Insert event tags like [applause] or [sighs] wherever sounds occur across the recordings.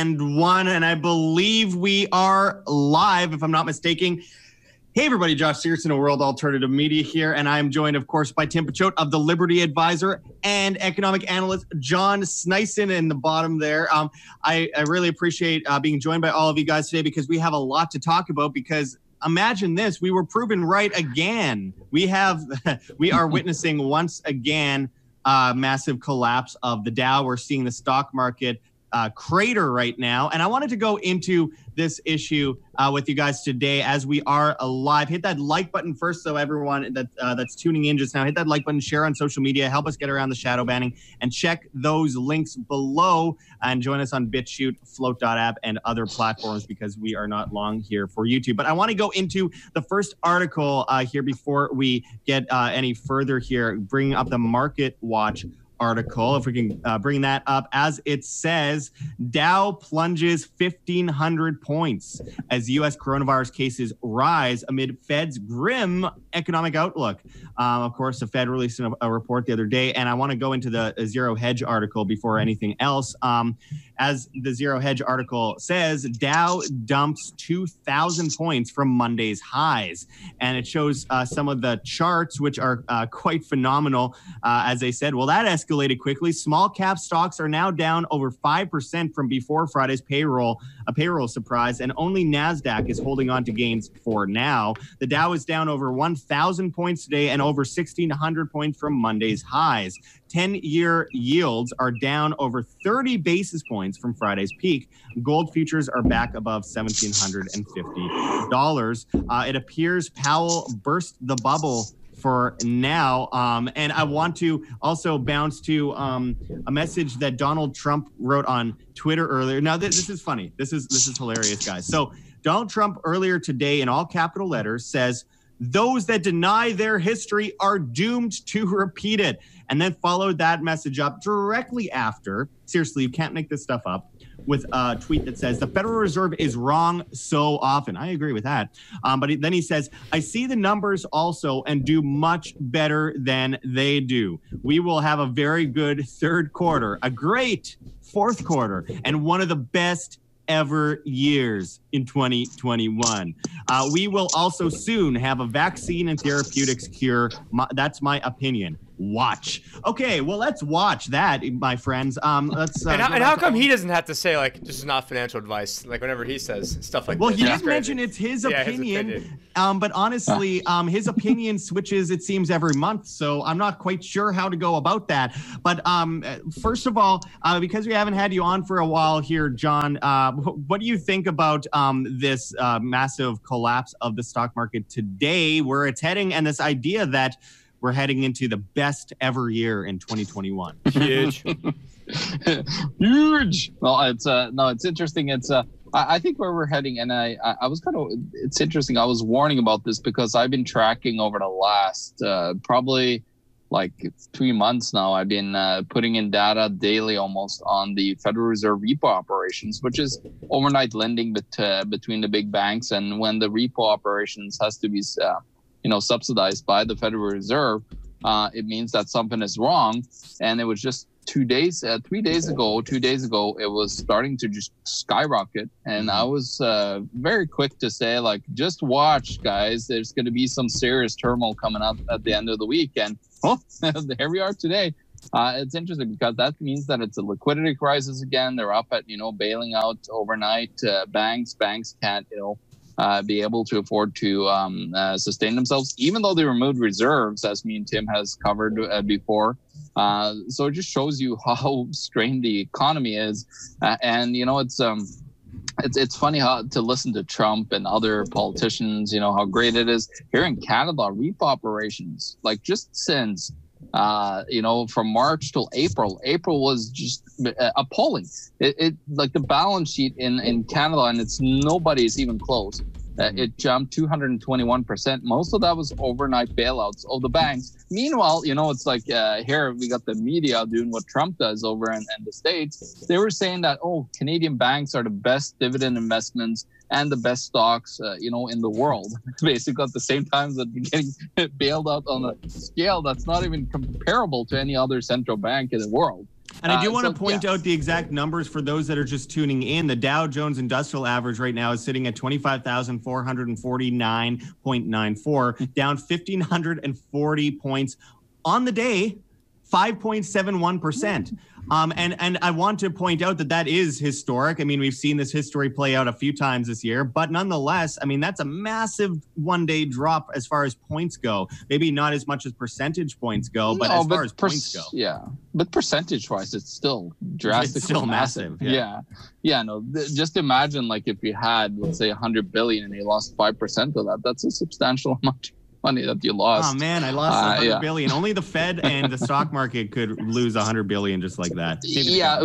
and one. And I believe we are live, if I'm not mistaken. Hey, everybody, Josh Sigurdson of World Alternative Media here. And I'm joined, of course, by Tim Picciott of the Liberty Advisor and economic analyst John Sneisen in the bottom there. Um, I, I, really appreciate uh, being joined by all of you guys today because we have a lot to talk about because imagine this we were proven right again we have [laughs] we are witnessing once again uh, massive collapse of the dow we're seeing the stock market uh, crater right now. And I wanted to go into this issue uh, with you guys today as we are live. Hit that like button first, so everyone that uh, that's tuning in just now, hit that like button, share on social media, help us get around the shadow banning, and check those links below. And join us on BitChute, Flote.app, and other platforms because we are not long here for YouTube. But I want to go into the first article uh, here before we get uh, any further here, bringing up the Market Watch article, if we can uh, bring that up, as it says Dow plunges 1,500 points as U.S. coronavirus cases rise amid Fed's grim economic outlook. Um, of course, the Fed released a, a, report the other day, and I want to go into the Zero Hedge article before anything else. Um, as the Zero Hedge article says, Dow dumps 2,000 points from Monday's highs. And it shows uh, some of the charts, which are uh, quite phenomenal. Uh, as they said, well, that escalated quickly. Small cap stocks are now down over 5% from before Friday's payroll, a payroll surprise, and only NASDAQ is holding on to gains for now. The Dow is down over 1,000 points today and over 1,600 points from Monday's highs. 10 year yields are down over 30 basis points from Friday's peak. Gold futures are back above $1,750. Uh, it appears Powell burst the bubble for now. Um, and I want to also bounce to um, a message that Donald Trump wrote on Twitter earlier. Now, this, this is funny. This is this is hilarious, guys. So Donald Trump earlier today, in all capital letters, says those that deny their history are doomed to repeat it. And then followed that message up directly after. Seriously, you can't make this stuff up. With a tweet that says the Federal Reserve is wrong so often. I agree with that. Um, but then he says, I see the numbers also and do much better than they do. We will have a very good third quarter, a great fourth quarter, and one of the best ever years in 2021. Uh, we will also soon have a vaccine and therapeutics cure. My, that's my opinion watch. Okay, well, let's watch that, my friends. Um, let's. Uh, and, how, and how come he doesn't have to say like this is not financial advice? Like whenever he says stuff like. Well, this. he did mention it's his yeah, opinion. His opinion. Um, but honestly, um, his opinion [laughs] switches. It seems every month, so I'm not quite sure how to go about that. But um, first of all, uh, because we haven't had you on for a while here, John, uh, what do you think about um, this uh, massive collapse of the stock market today, where it's heading, and this idea that we're heading into the best ever year in 2021. [laughs] Huge. [laughs] Huge. Well, it's uh no, it's interesting. It's uh I, I think where we're heading, and I I was kind of it's interesting. I was warning about this because I've been tracking over the last uh, probably like three months now. I've been uh, putting in data daily almost on the Federal Reserve repo operations, which is overnight lending bet- uh, between the big banks. And when the repo operations has to be uh, you know subsidized by the Federal Reserve, uh, it means that something is wrong. And it was just two days, uh, three days ago, two days ago, it was starting to just skyrocket. And I was uh, very quick to say, like, just watch, guys. There's going to be some serious turmoil coming up at the end of the week. And [laughs] oh, [laughs] here we are today. Uh, it's interesting because that means that it's a liquidity crisis again. They're up at you know bailing out overnight uh, banks. Banks can't you know uh, be able to afford to um, uh, sustain themselves, even though they removed reserves, as me and Tim has covered uh, before. Uh, so it just shows you [laughs] how strained the economy is, uh, and you know it's um, it's it's funny how to listen to Trump and other politicians. You know how great it is here in Canada. Repo operations, like just since uh, you know, from March till April. April was just uh, appalling. It, it, like the balance sheet in in Canada, and it's nobody's even close. Uh, it jumped 221%. Most of that was overnight bailouts of the banks. Meanwhile, you know, it's like uh, here we got the media doing what Trump does over in, in the States. They were saying that, oh, Canadian banks are the best dividend investments and the best stocks, uh, you know, in the world. [laughs] Basically, at the same time that we're getting [laughs] bailed out on a scale that's not even comparable to any other central bank in the world. And I do Uh, want to point yeah. out the exact numbers for those that are just tuning in. The Dow Jones Industrial Average right now is sitting at 25,449.94, down 1,540 points on the day, 5.71%. Um, and, and I want to point out that that is historic. I mean, we've seen this history play out a few times this year, but nonetheless, I mean, that's a massive one day drop as far as points go. Maybe not as much as percentage points go, but No, as far as per- points go. Yeah, but percentage wise, it's still drastically still massive, yeah. yeah, yeah. No, th- just imagine like if you had let's say 100 billion and you lost five percent of that. That's a substantial [laughs] amount money that you lost. Oh man, I lost Uh, 100 yeah. billion. Only the Fed and the stock [laughs] market could lose 100 billion just like that. Maybe yeah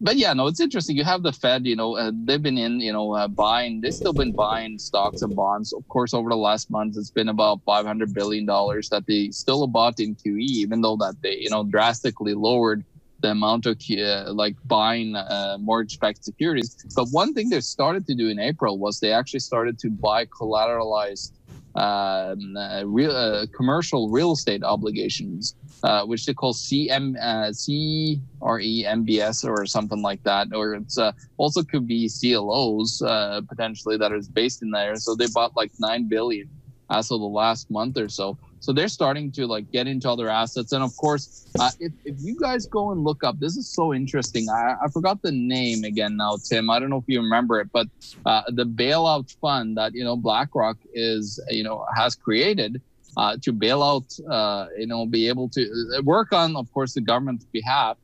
but, yeah no it's interesting you have the fed you know uh, they've been in you know uh, buying they've still been buying stocks and bonds of course over the last month it's been about 500 billion dollars that they still bought in qe even though that they you know drastically lowered the amount of uh, like buying uh, mortgage-backed securities but one thing they started to do in april was they actually started to buy collateralized um, uh, real uh, commercial real estate obligations uh, which they call CM, uh, CRE or something like that, or it's uh, also could be CLOs uh, potentially that is based in there. So they bought like nine billion as of the last month or so. So they're starting to like get into other assets, and of course, uh, if if you guys go and look up, this is so interesting. I, I forgot the name again now, Tim. I don't know if you remember it, but uh, the bailout fund that you know BlackRock is you know has created uh, to bail out, uh, you know, be able to uh, work on, of course, the government's behalf,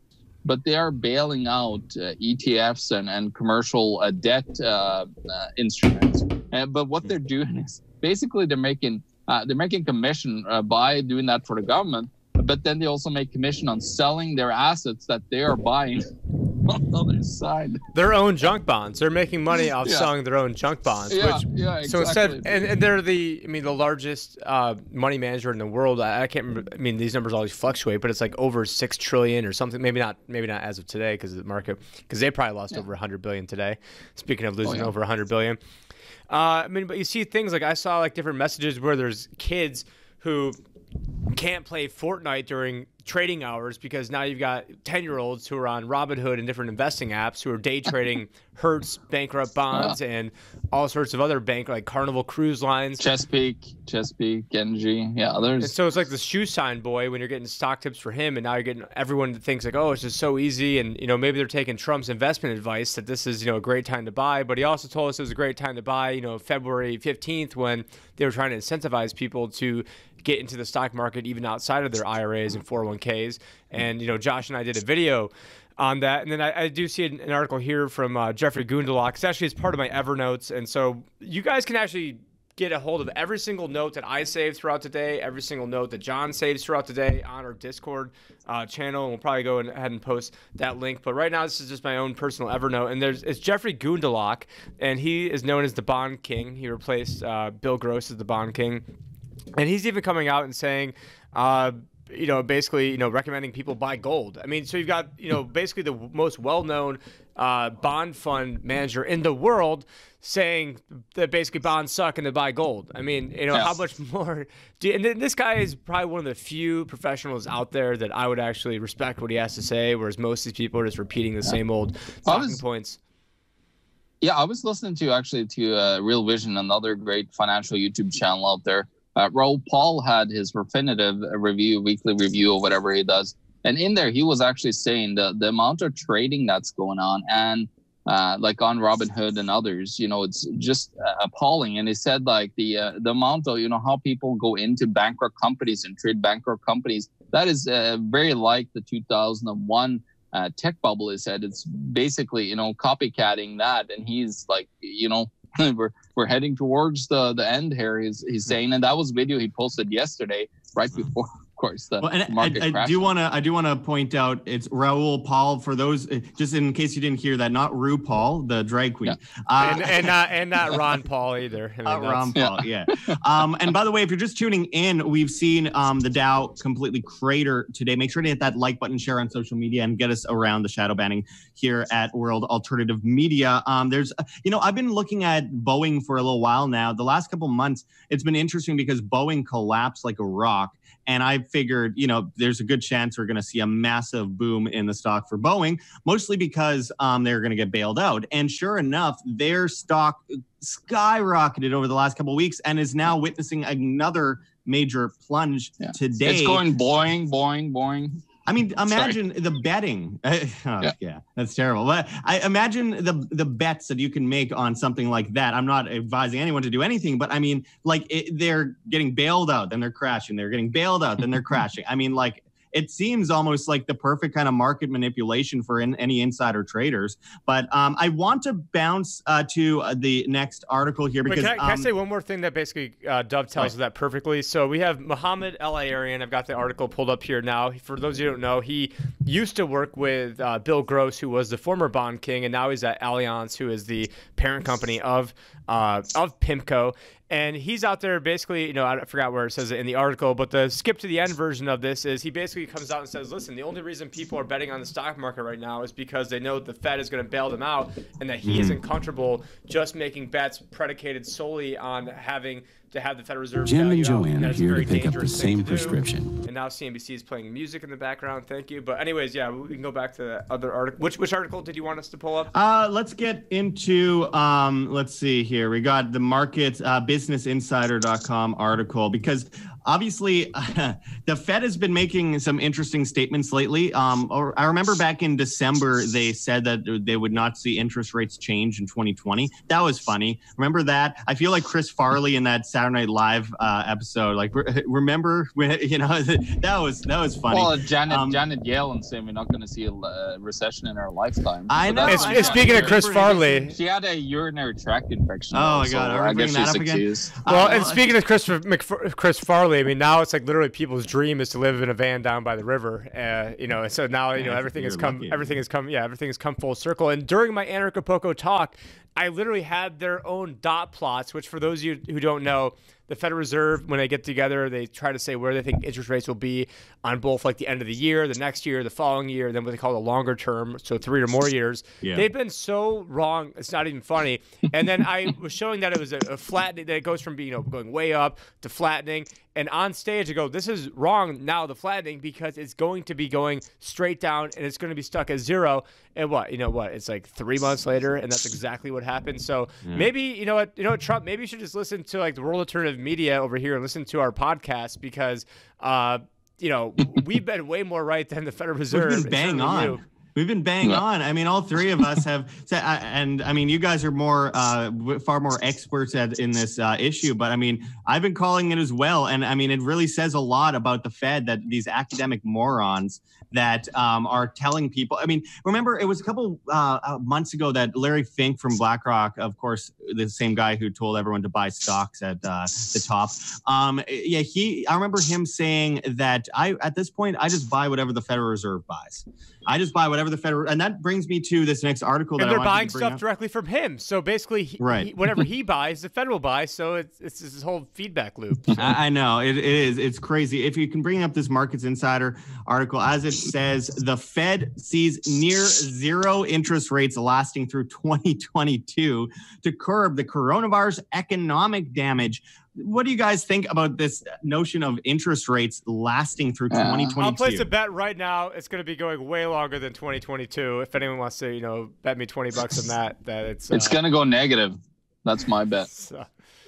but they are bailing out uh, ETFs and, and commercial debt instruments. But what they're doing is basically they're making uh, they're making commission uh, by doing that for the government, but then they also make commission on selling their assets that they are buying [laughs] on the other side. Their own junk bonds. They're making money [laughs] off Yeah. selling their own junk bonds. Yeah, which, yeah, So exactly. instead, and, and they're the, I mean, the largest uh, money manager in the world. I, I can't remember. I mean, these numbers always fluctuate, but it's like over six trillion or something. Maybe not, maybe not as of today because of the market, because they probably lost Yeah. over 100 billion today. Speaking of losing yeah. over 100 billion, uh, I mean, but you see things like I saw like different messages where there's kids who can't play Fortnite during trading hours because now you've got 10 year olds who are on Robinhood and different investing apps who are day trading [laughs] Hertz bankrupt bonds and all sorts of other bank like Carnival Cruise Lines. Chesapeake, Chesapeake, Genji, yeah, others. And so it's like the shoe sign boy when you're getting stock tips for him, and now you're getting everyone that thinks like, oh, it's just so easy, and you know maybe they're taking Trump's investment advice that this is you know a great time to buy, but he also told us it was a great time to buy, you know, February 15th when they were trying to incentivize people to get into the stock market even outside of their IRAs and 401ks, and you know Josh and I did a video on that. And then I, I do see an, an article here from uh, Jeffrey Gundlach. It's actually it's part of my Evernotes, and so you guys can actually get a hold of every single note that I save throughout the day, every single note that John saves throughout the day on our Discord uh, channel. And we'll probably go ahead and post that link. But right now, this is just my own personal Evernote. And there's it's Jeffrey Gundlach, and he is known as the Bond King. He replaced uh, Bill Gross as the Bond King, and he's even coming out and saying. Uh, you know, basically, you know, recommending people buy gold. I mean, so you've got, you know, basically the most well-known uh, bond fund manager in the world saying that basically bonds suck and to buy gold. I mean, you know, how much [laughs] more? Do you, and then this guy is probably one of the few professionals out there that I would actually respect what he has to say, whereas most of these people are just repeating the same old talking was- points. Yeah, I was listening to actually to uh, Real Vision, another great financial YouTube channel out there. Uh, Raoul Pal had his Refinitiv review, weekly review, or whatever he does, and in there he was actually saying the the amount of trading that's going on, and uh, like on Robinhood and others, you know, it's just uh, appalling. And he said like the uh, the amount of you know how people go into bankrupt companies and trade bankrupt companies. That is uh, very like the 2001 uh, tech bubble he said it's basically you know copycatting that and he's like you know [laughs] we're we're heading towards the the end here. He's he's mm-hmm. saying and that was video he posted yesterday right mm-hmm. before of course the Well, and market I, I do want to I do want to point out it's Raoul Pal for those uh, just in case you didn't hear that not Ru Paul the drag queen uh, and and not and not [laughs] Ron Paul either. I mean, Uh, Ron Paul, yeah. um, and by the way, if you're just tuning in, we've seen um, the Dow completely crater today. Make sure to hit that like button, share on social media, and get us around the shadow banning here at World Alternative Media. Um, there's, you know, I've been looking at Boeing for a little while now. The last couple months, it's been interesting because Boeing collapsed like a rock. And I figured, you know, there's a good chance we're going to see a massive boom in the stock for Boeing, mostly because um, they're going to get bailed out. And sure enough, their stock skyrocketed over the last couple of weeks and is now witnessing another major plunge yeah. today. It's going boing, boing, boing. I mean, [laughs] imagine Sorry. the betting. [laughs] oh, yeah. yeah. that's terrible. But I imagine the the bets that you can make on something like that. I'm not advising anyone to do anything, but I mean, like it, they're getting bailed out, then they're crashing. They're getting bailed out, then they're [laughs] crashing. I mean, like it seems almost like the perfect kind of market manipulation for in, any insider traders. But um, I want to bounce uh, to uh, the next article here because Wait, can, I, can um, I, say one more thing that basically uh, dovetails right. that perfectly? So we have Mohamed El-Erian. I've got the article pulled up here now. For those of you who don't know, he used to work with uh, Bill Gross, who was the former bond king, and now he's at Allianz, who is the parent company of uh, of PIMCO and he's out there basically, you know, I forgot where it says it in the article, but the skip to the end version of this is he basically comes out and says, listen, the only reason people are betting on the stock market right now is because they know the Fed is going to bail them out and that he mm-hmm. isn't comfortable just making bets predicated solely on having to have the Federal Reserve. Jim and Joanne are here to pick up the same prescription. And now CNBC is playing music in the background. Thank you. But anyways, yeah, we can go back to the other article. Which which article did you want us to pull up? Uh, let's get into um, let's see here. We got the market uh, businessinsider.com article because obviously [laughs] the Fed has been making some interesting statements lately. Um, I remember back in December they said that they would not see interest rates change in 2020. That was funny. Remember that? I feel like Chris Farley in that Saturday Night Live uh, episode. Like, [laughs] remember when [laughs] you know that was that was funny. Well, Janet um, Janet Yellen saying we're not going to see a recession in our lifetime. I know. It's, it's speaking of Chris Farley, she had a urinary tract infection. Oh my god! So I guess she's excused. Well, and speaking of Chris Chris Farley I mean, now it's like literally people's dream is to live in a van down by the river. Uh, you know, so now you know everything has come, lucky. everything has come, yeah, everything has come full circle. And during my Anarchapulco talk, I literally had their own dot plots, which for those of you who don't know, the Federal Reserve, when they get together, they try to say where they think interest rates will be on both like the end of the year, the next year, the following year, then what they call the longer term, so three or more years. Yeah. They've been so wrong, it's not even funny. And then I was showing that it was a, a flattening, that it goes from being, you know, going way up to flattening. And on stage, I go, this is wrong now, the flattening, because it's going to be going straight down and it's going to be stuck at zero. And what, you know what? It's like three months later, and that's exactly what happened. So yeah. maybe, you know what, you know what, Trump, maybe you should just listen to like the World Alternative Media over here and listen to our podcast because, uh, you know, [laughs] we've been way more right than the Federal Reserve. We've been bang on. You. We've been bang yeah. on. I mean, all three of us have [laughs] said, and I mean, you guys are more, uh, far more experts at in this uh, issue. But I mean, I've been calling it as well, and I mean, it really says a lot about the Fed that these academic morons that um, are telling people. I mean, remember it was a couple uh, uh months ago that Larry Fink from BlackRock, of course, the same guy who told everyone to buy stocks at uh, the top. Um, yeah, he. I remember him saying that I at this point I just buy whatever the Federal Reserve buys. I just buy whatever the federal, and that brings me to this next article. And they're buying stuff up. directly from him. So basically, he, right. He, whatever [laughs] he buys, the federal buys. So it's it's this whole feedback loop. So. [laughs] I, I, know it, it is. It's crazy. If you can bring up this Markets Insider article, as it says, the Fed sees near zero interest rates lasting through [laughs] 2022 to curb the coronavirus economic damage what do you guys think about this notion of interest rates lasting through 2022? I'll place a bet right now. It's going to be going way longer than 2022. If anyone wants to, you know, bet me 20 bucks on that, that it's it's uh, going to go negative. That's my bet. [laughs] So,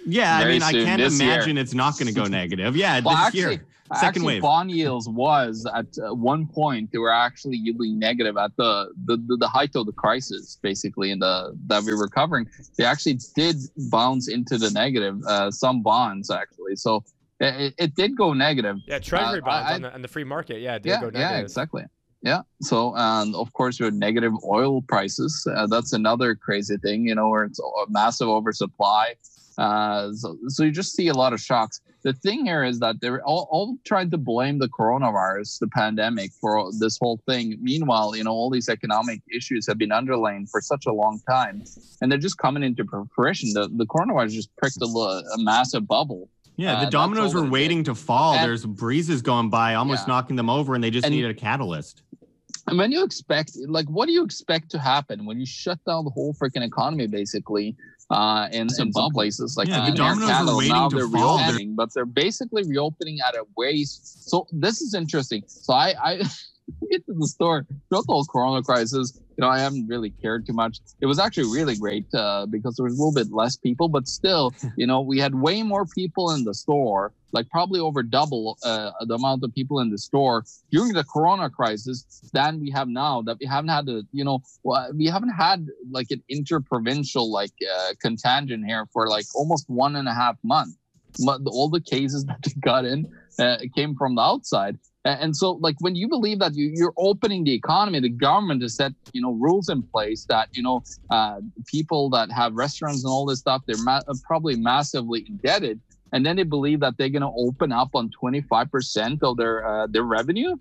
yeah, Very I mean, I can't imagine year. it's not going to go negative. Yeah, [laughs] well, this actually, year. Second actually, wave. Bond yields was at uh, one point they were actually yielding negative at the, the the, the height of the crisis, basically in the that we were covering. They actually did bounce into the negative. Uh, some bonds actually, so it, it did go negative. Yeah, treasury uh, bonds I, on, the, on the free market. Yeah, yeah, yeah, exactly. Yeah. So, and of course, your negative oil prices. Uh, that's another crazy thing, you know, where it's a massive oversupply. Uh, so, so you just see a lot of shocks the thing here is that they're all, all trying to blame the coronavirus, the pandemic, for this whole thing. Meanwhile, you know, all these economic issues have been underlying for such a long time, and they're just coming into fruition. The, the coronavirus just pricked a, a massive bubble. Yeah, the uh, dominoes were waiting to fall. And, There's breezes going by, almost yeah. knocking them over, and they just and, needed a catalyst And when you expect, like, what do you expect to happen when you shut down the whole freaking economy, basically, uh, in, in some places like Yeah, the dominoes are Canada, waiting now to they're fall. reopening, but they're basically reopening at a ways. So this is interesting. So I, I [laughs] get to the store throughout the whole Corona crisis. You know, I haven't really cared too much. It was actually really great uh, because there was a little bit less people, but still, [laughs] you know, we had way more people in the store, like probably over double uh, the amount of people in the store during the Corona crisis than we have now. That we haven't had a, you know, we haven't had like an interprovincial like uh, contagion here for like almost one and a half months. Mo- All the cases [laughs] that got in uh, came from the outside. And so, like, when you believe that you, you're opening the economy, the government has set, you know, rules in place that, you know, uh, people that have restaurants and all this stuff, they're ma- uh, probably massively indebted. And then they believe that they're going to open up on 25% of their uh, their revenue.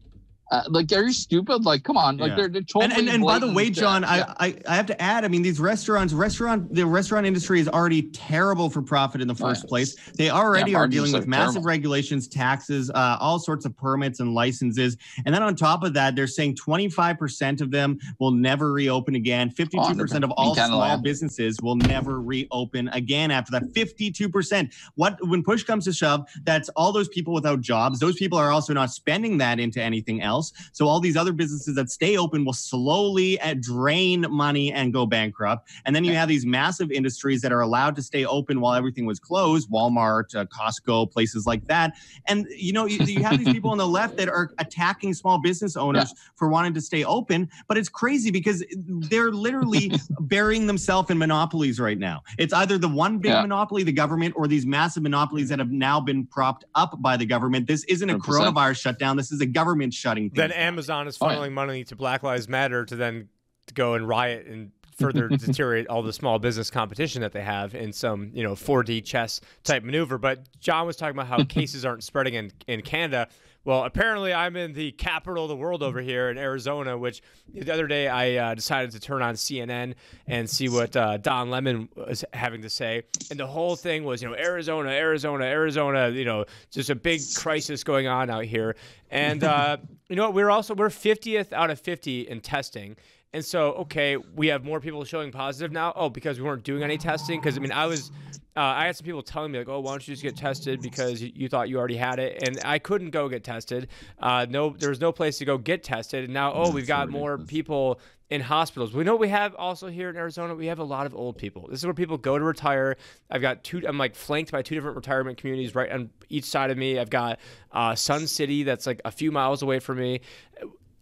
Uh, like, are you stupid? Like, come on. Like, Yeah. they're, they're totally. and and, and by the way, John, yeah. I, I I have to add. I mean, these restaurants, restaurant, the restaurant industry is already terrible for profit in the Oh, first yeah. place. They already Yeah, are dealing are with massive terrible. regulations, taxes, uh, all sorts of permits and licenses. And then on top of that, they're saying 25% of them will never reopen again. 52% of all small yeah. businesses will never reopen again after that. 52%. What when push comes to shove, that's all those people without jobs. Those people are also not spending that into anything else. So all these other businesses that stay open will slowly uh, drain money and go bankrupt. And then you have these massive industries that are allowed to stay open while everything was closed, Walmart, uh, Costco, places like that. And you know, you, you have these people on the left that are attacking small business owners for wanting to stay open, but it's crazy because they're literally [laughs] burying themselves in monopolies right now. It's either the one big Yeah. monopoly, the government, or these massive monopolies that have now been propped up by the government. This isn't a 100%. coronavirus shutdown. This is a government shutting Then. Amazon is Oh, yeah. funneling money to Black Lives Matter to then go and riot and further [laughs] deteriorate all the small business competition that they have in some, you know, 4D chess type maneuver. But John was talking about how [laughs] cases aren't spreading in, in Canada. Well, apparently I'm in the capital of the world over here in Arizona, which the other day I uh, decided to turn on CNN and see what uh, Don Lemon was having to say. And the whole thing was, you know, Arizona, Arizona, Arizona, you know, just a big crisis going on out here. And, uh, [laughs] you know what? We're also, we're 50th out of 50 in testing. And so, okay, we have more people showing positive now. Oh, because we weren't doing any testing. Because I mean, I was, uh, I had some people telling me like, oh, why don't you just get tested because you, you thought you already had it, and I couldn't go get tested. Uh, no, there was no place to go get tested, and now, oh, we've got more people in hospitals. We know we have also here in Arizona. We have a lot of old people. This is where people go to retire. I've got two. I'm like flanked by two different retirement communities right on each side of me. I've got uh, Sun City that's like a few miles away from me.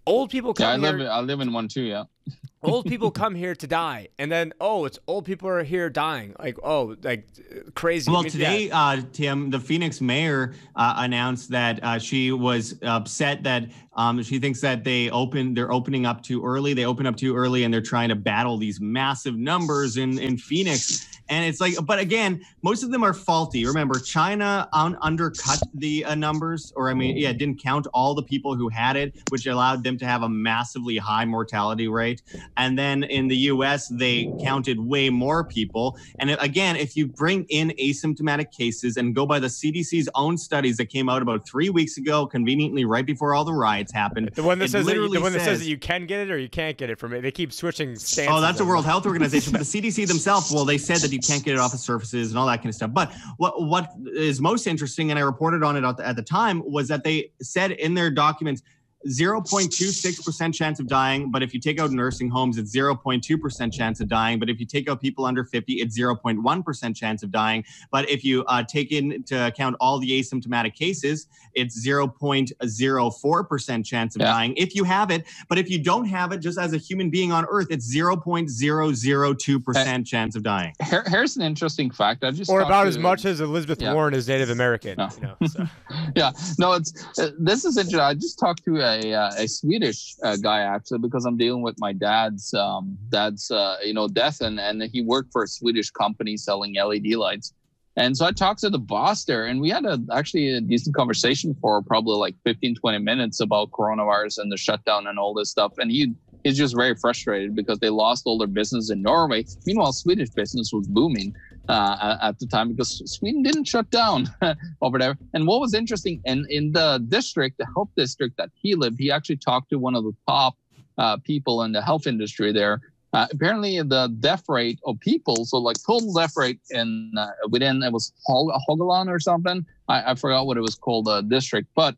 Old people Yeah, I come live. here I live in one too. Yeah. [laughs] old people [laughs] come here to die and then oh it's old people are here dying like oh like crazy Well, today, uh, Tim, the Phoenix mayor uh, announced that uh, she was upset that um, she thinks that they open, they're opening up too early. They open up too early, and they're trying to battle these massive numbers in in Phoenix. And it's like, but again, most of them are faulty. Remember, China un- undercut the uh, numbers, or I mean, yeah, didn't count all the people who had it, which allowed them to have a massively high mortality rate. And then in the US, they counted way more people. And again, if you bring in asymptomatic cases and go by the CDC's own studies that came out about three weeks ago, conveniently right before all the riots happened. the one that it says that you, the one that says that you can get it or you can't get it from it they keep switching stances Oh, that's the World. Health Organization. But the [laughs] CDC themselves, well, they said that you can't get it off of surfaces and all that kind of stuff. But what what is most interesting, and I reported on it at the, at the time, was that they said in their documents. 0.26% chance of dying, but if you take out nursing homes, it's 0.2% chance of dying. But if you take out people under 50, it's 0.1% chance of dying. But if you uh, take into account all the asymptomatic cases, it's 0.04% chance of Yeah. dying if you have it. But if you don't have it, just as a human being on Earth, it's 0.002% chance of dying. Here, here's an interesting fact. I just or about to- as much as elizabeth Yeah. warren is native american No. you know, so. [laughs] yeah no it's uh, this is interesting i just talked to a uh, a swedish uh, guy actually because i'm dealing with my dad's um dad's uh, you know death and and he worked for a swedish company selling led lights. And so i talked to the boss there and we had a actually a decent conversation for probably like 15 20 minutes about coronavirus and the shutdown and all this stuff. And he he's just very frustrated because they lost all their business in norway. Meanwhile swedish business was booming uh, at- the time because Sweden didn't shut down [laughs] over there. And what was interesting, and in the district, the health district that he lived, he actually talked to one of the top uh, people in the health industry there. Uh, apparently, the death rate of people, so like total death rate in uh, within it was Hog- Hogaland or something. I, I forgot what it was called, the district. But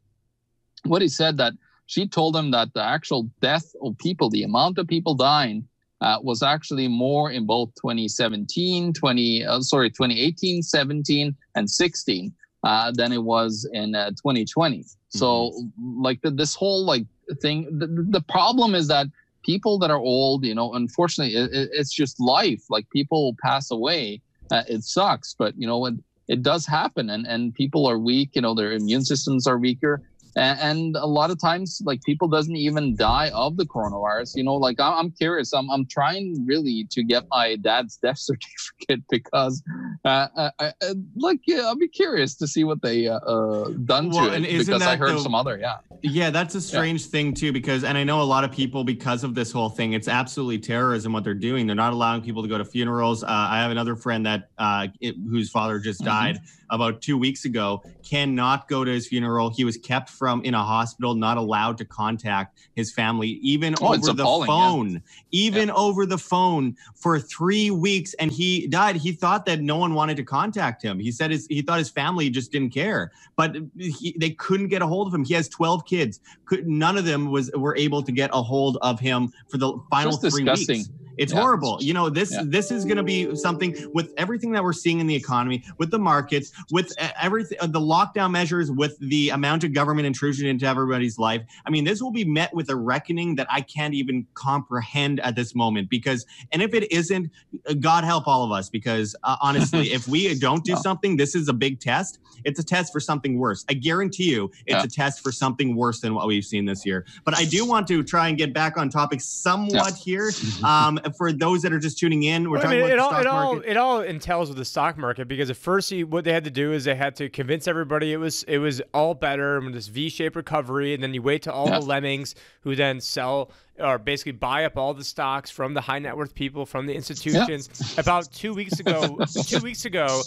what he said that she told him that the actual death of people, the amount of people dying, uh, was actually more in both 2017, 20 uh, sorry 2018, 17, and 16 uh, than it was in 2020. Uh, so mm-hmm. like the, this whole like thing, the, the problem is that people that are old, you know, unfortunately, it, it's just life. Like people pass away. Uh, it sucks, but you know, it, it does happen, and and people are weak. You know, their immune systems are weaker, and, and a lot of times, like people doesn't even die of the coronavirus. You know, like I'm, I'm curious. I'm I'm trying really to get my dad's [laughs] death certificate because, uh, I, I, like, yeah, I'll be curious to see what they uh, uh done well, to it because I heard the, some other, yeah. Yeah, that's a strange yeah. thing too, because and I know a lot of people because of this whole thing, it's absolutely terrorism what they're doing. They're not allowing people to go to funerals. Uh, I have another friend that uh, it, whose father just mm-hmm. died about two weeks ago, cannot go to his funeral. He was kept from in a hospital, not allowed to contact his family, even oh, over the phone, yeah. even yeah. over the phone for three weeks. And he died. He thought that no one wanted to contact him. He said his, he thought his family just didn't care, but he, they couldn't get a hold of him. He has 12 kids. Could, none of them was were able to get a hold of him for the final just three disgusting. weeks. It's yeah. horrible. You know, this yeah. this is going to be something with everything that we're seeing in the economy, with the markets, with everything, uh, the lockdown measures, with the amount of government intrusion into everybody's life. I mean, this will be met with a reckoning that I can't even comprehend at this moment. Because, and if it isn't, uh, God help all of us. Because uh, honestly, if we [laughs] don't do no. something, this is a big test. It's a test for something worse. I guarantee you, it's yeah. a test for something worse than what we've seen this year. But I do [laughs] want to try and get back on topic somewhat here. [laughs] Um, for those that are just tuning in, we're well, talking I mean, about it the all, stock market. It all, it all entails with the stock market because at first, he, what they had to do is they had to convince everybody it was it was all better and this V-shaped recovery, and then you wait to all yeah. the lemmings who then sell or basically buy up all the stocks from the high net worth people from the institutions. Yeah. About two weeks ago, two weeks ago,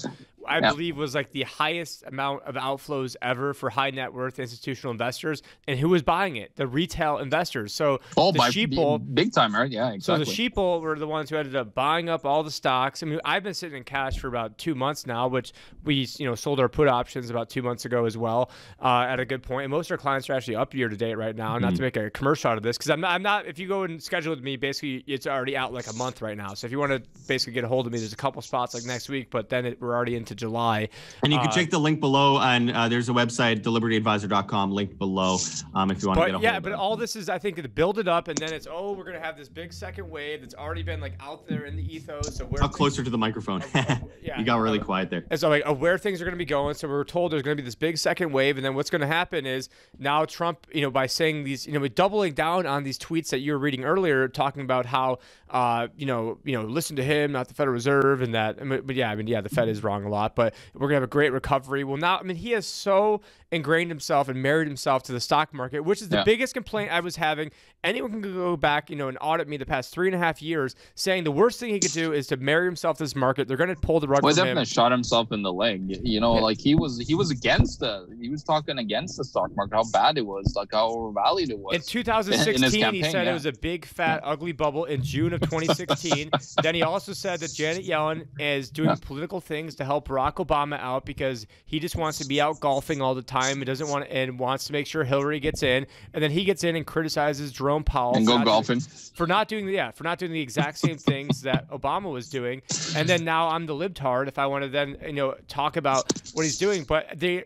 I believe was like the highest amount of outflows ever for high net worth institutional investors. And who was buying it? The retail investors. So oh, the sheeple, big time, right? Yeah, exactly. So the sheeple were the ones who ended up buying up all the stocks. I mean, I've been sitting in cash for about two months now, which we you know sold our put options about two months ago as well uh, at a good point. And most of our clients are actually up year to date right now. Mm-hmm. Not to make a commercial out of this because I'm not, I'm not. If you go and schedule with me, basically it's already out like a month right now. So if you want to basically get a hold of me, there's a couple spots like next week, but then it, we're already into July. And you can uh, check the link below, and uh, there's a website, thelibertyadvisor.com, link below, um, if you want to get a hold yeah, but all this is, I think, to build it up, and then it's, oh, we're gonna have this big second wave that's already been like out there in the ethos. So where closer to the microphone. [laughs] yeah, [laughs] you got really quiet there. And so like where things are gonna be going. So we are told there's gonna be this big second wave, and then what's gonna happen is now Trump, you know, by saying these, you know, doubling down on these tweets that you were reading earlier, talking about how, uh, you know, you know, listen to him, not the Federal Reserve, and that. But yeah, I mean, yeah, the Fed is wrong a lot, but we're gonna have a great recovery. Well, now, I mean, he has so ingrained himself and married himself to the stock market, which is the yeah. biggest complaint I was having. Anyone can go back, you know, and audit me the past three and a half years, saying the worst thing he could do is to marry himself to this market. They're going to pull the rug well, from him. shot himself in the leg. You know, yeah. like he was he was against the he was talking against the stock market, how bad it was, like how overvalued it was. In 2016, in campaign, he said yeah. it was a big fat ugly bubble. In June of 2016, [laughs] then he also said that Janet Yellen is doing political things to help Barack Obama out because he just wants to be out golfing all the time. He doesn't want to, and wants to make sure Hillary gets in. And then he gets in and criticizes Jerome Powell and go golfing doing, for not doing the yeah for not doing the exact same [laughs] things that Obama was doing. And then now I'm the libtard if I want to then you know talk about what he's doing. But they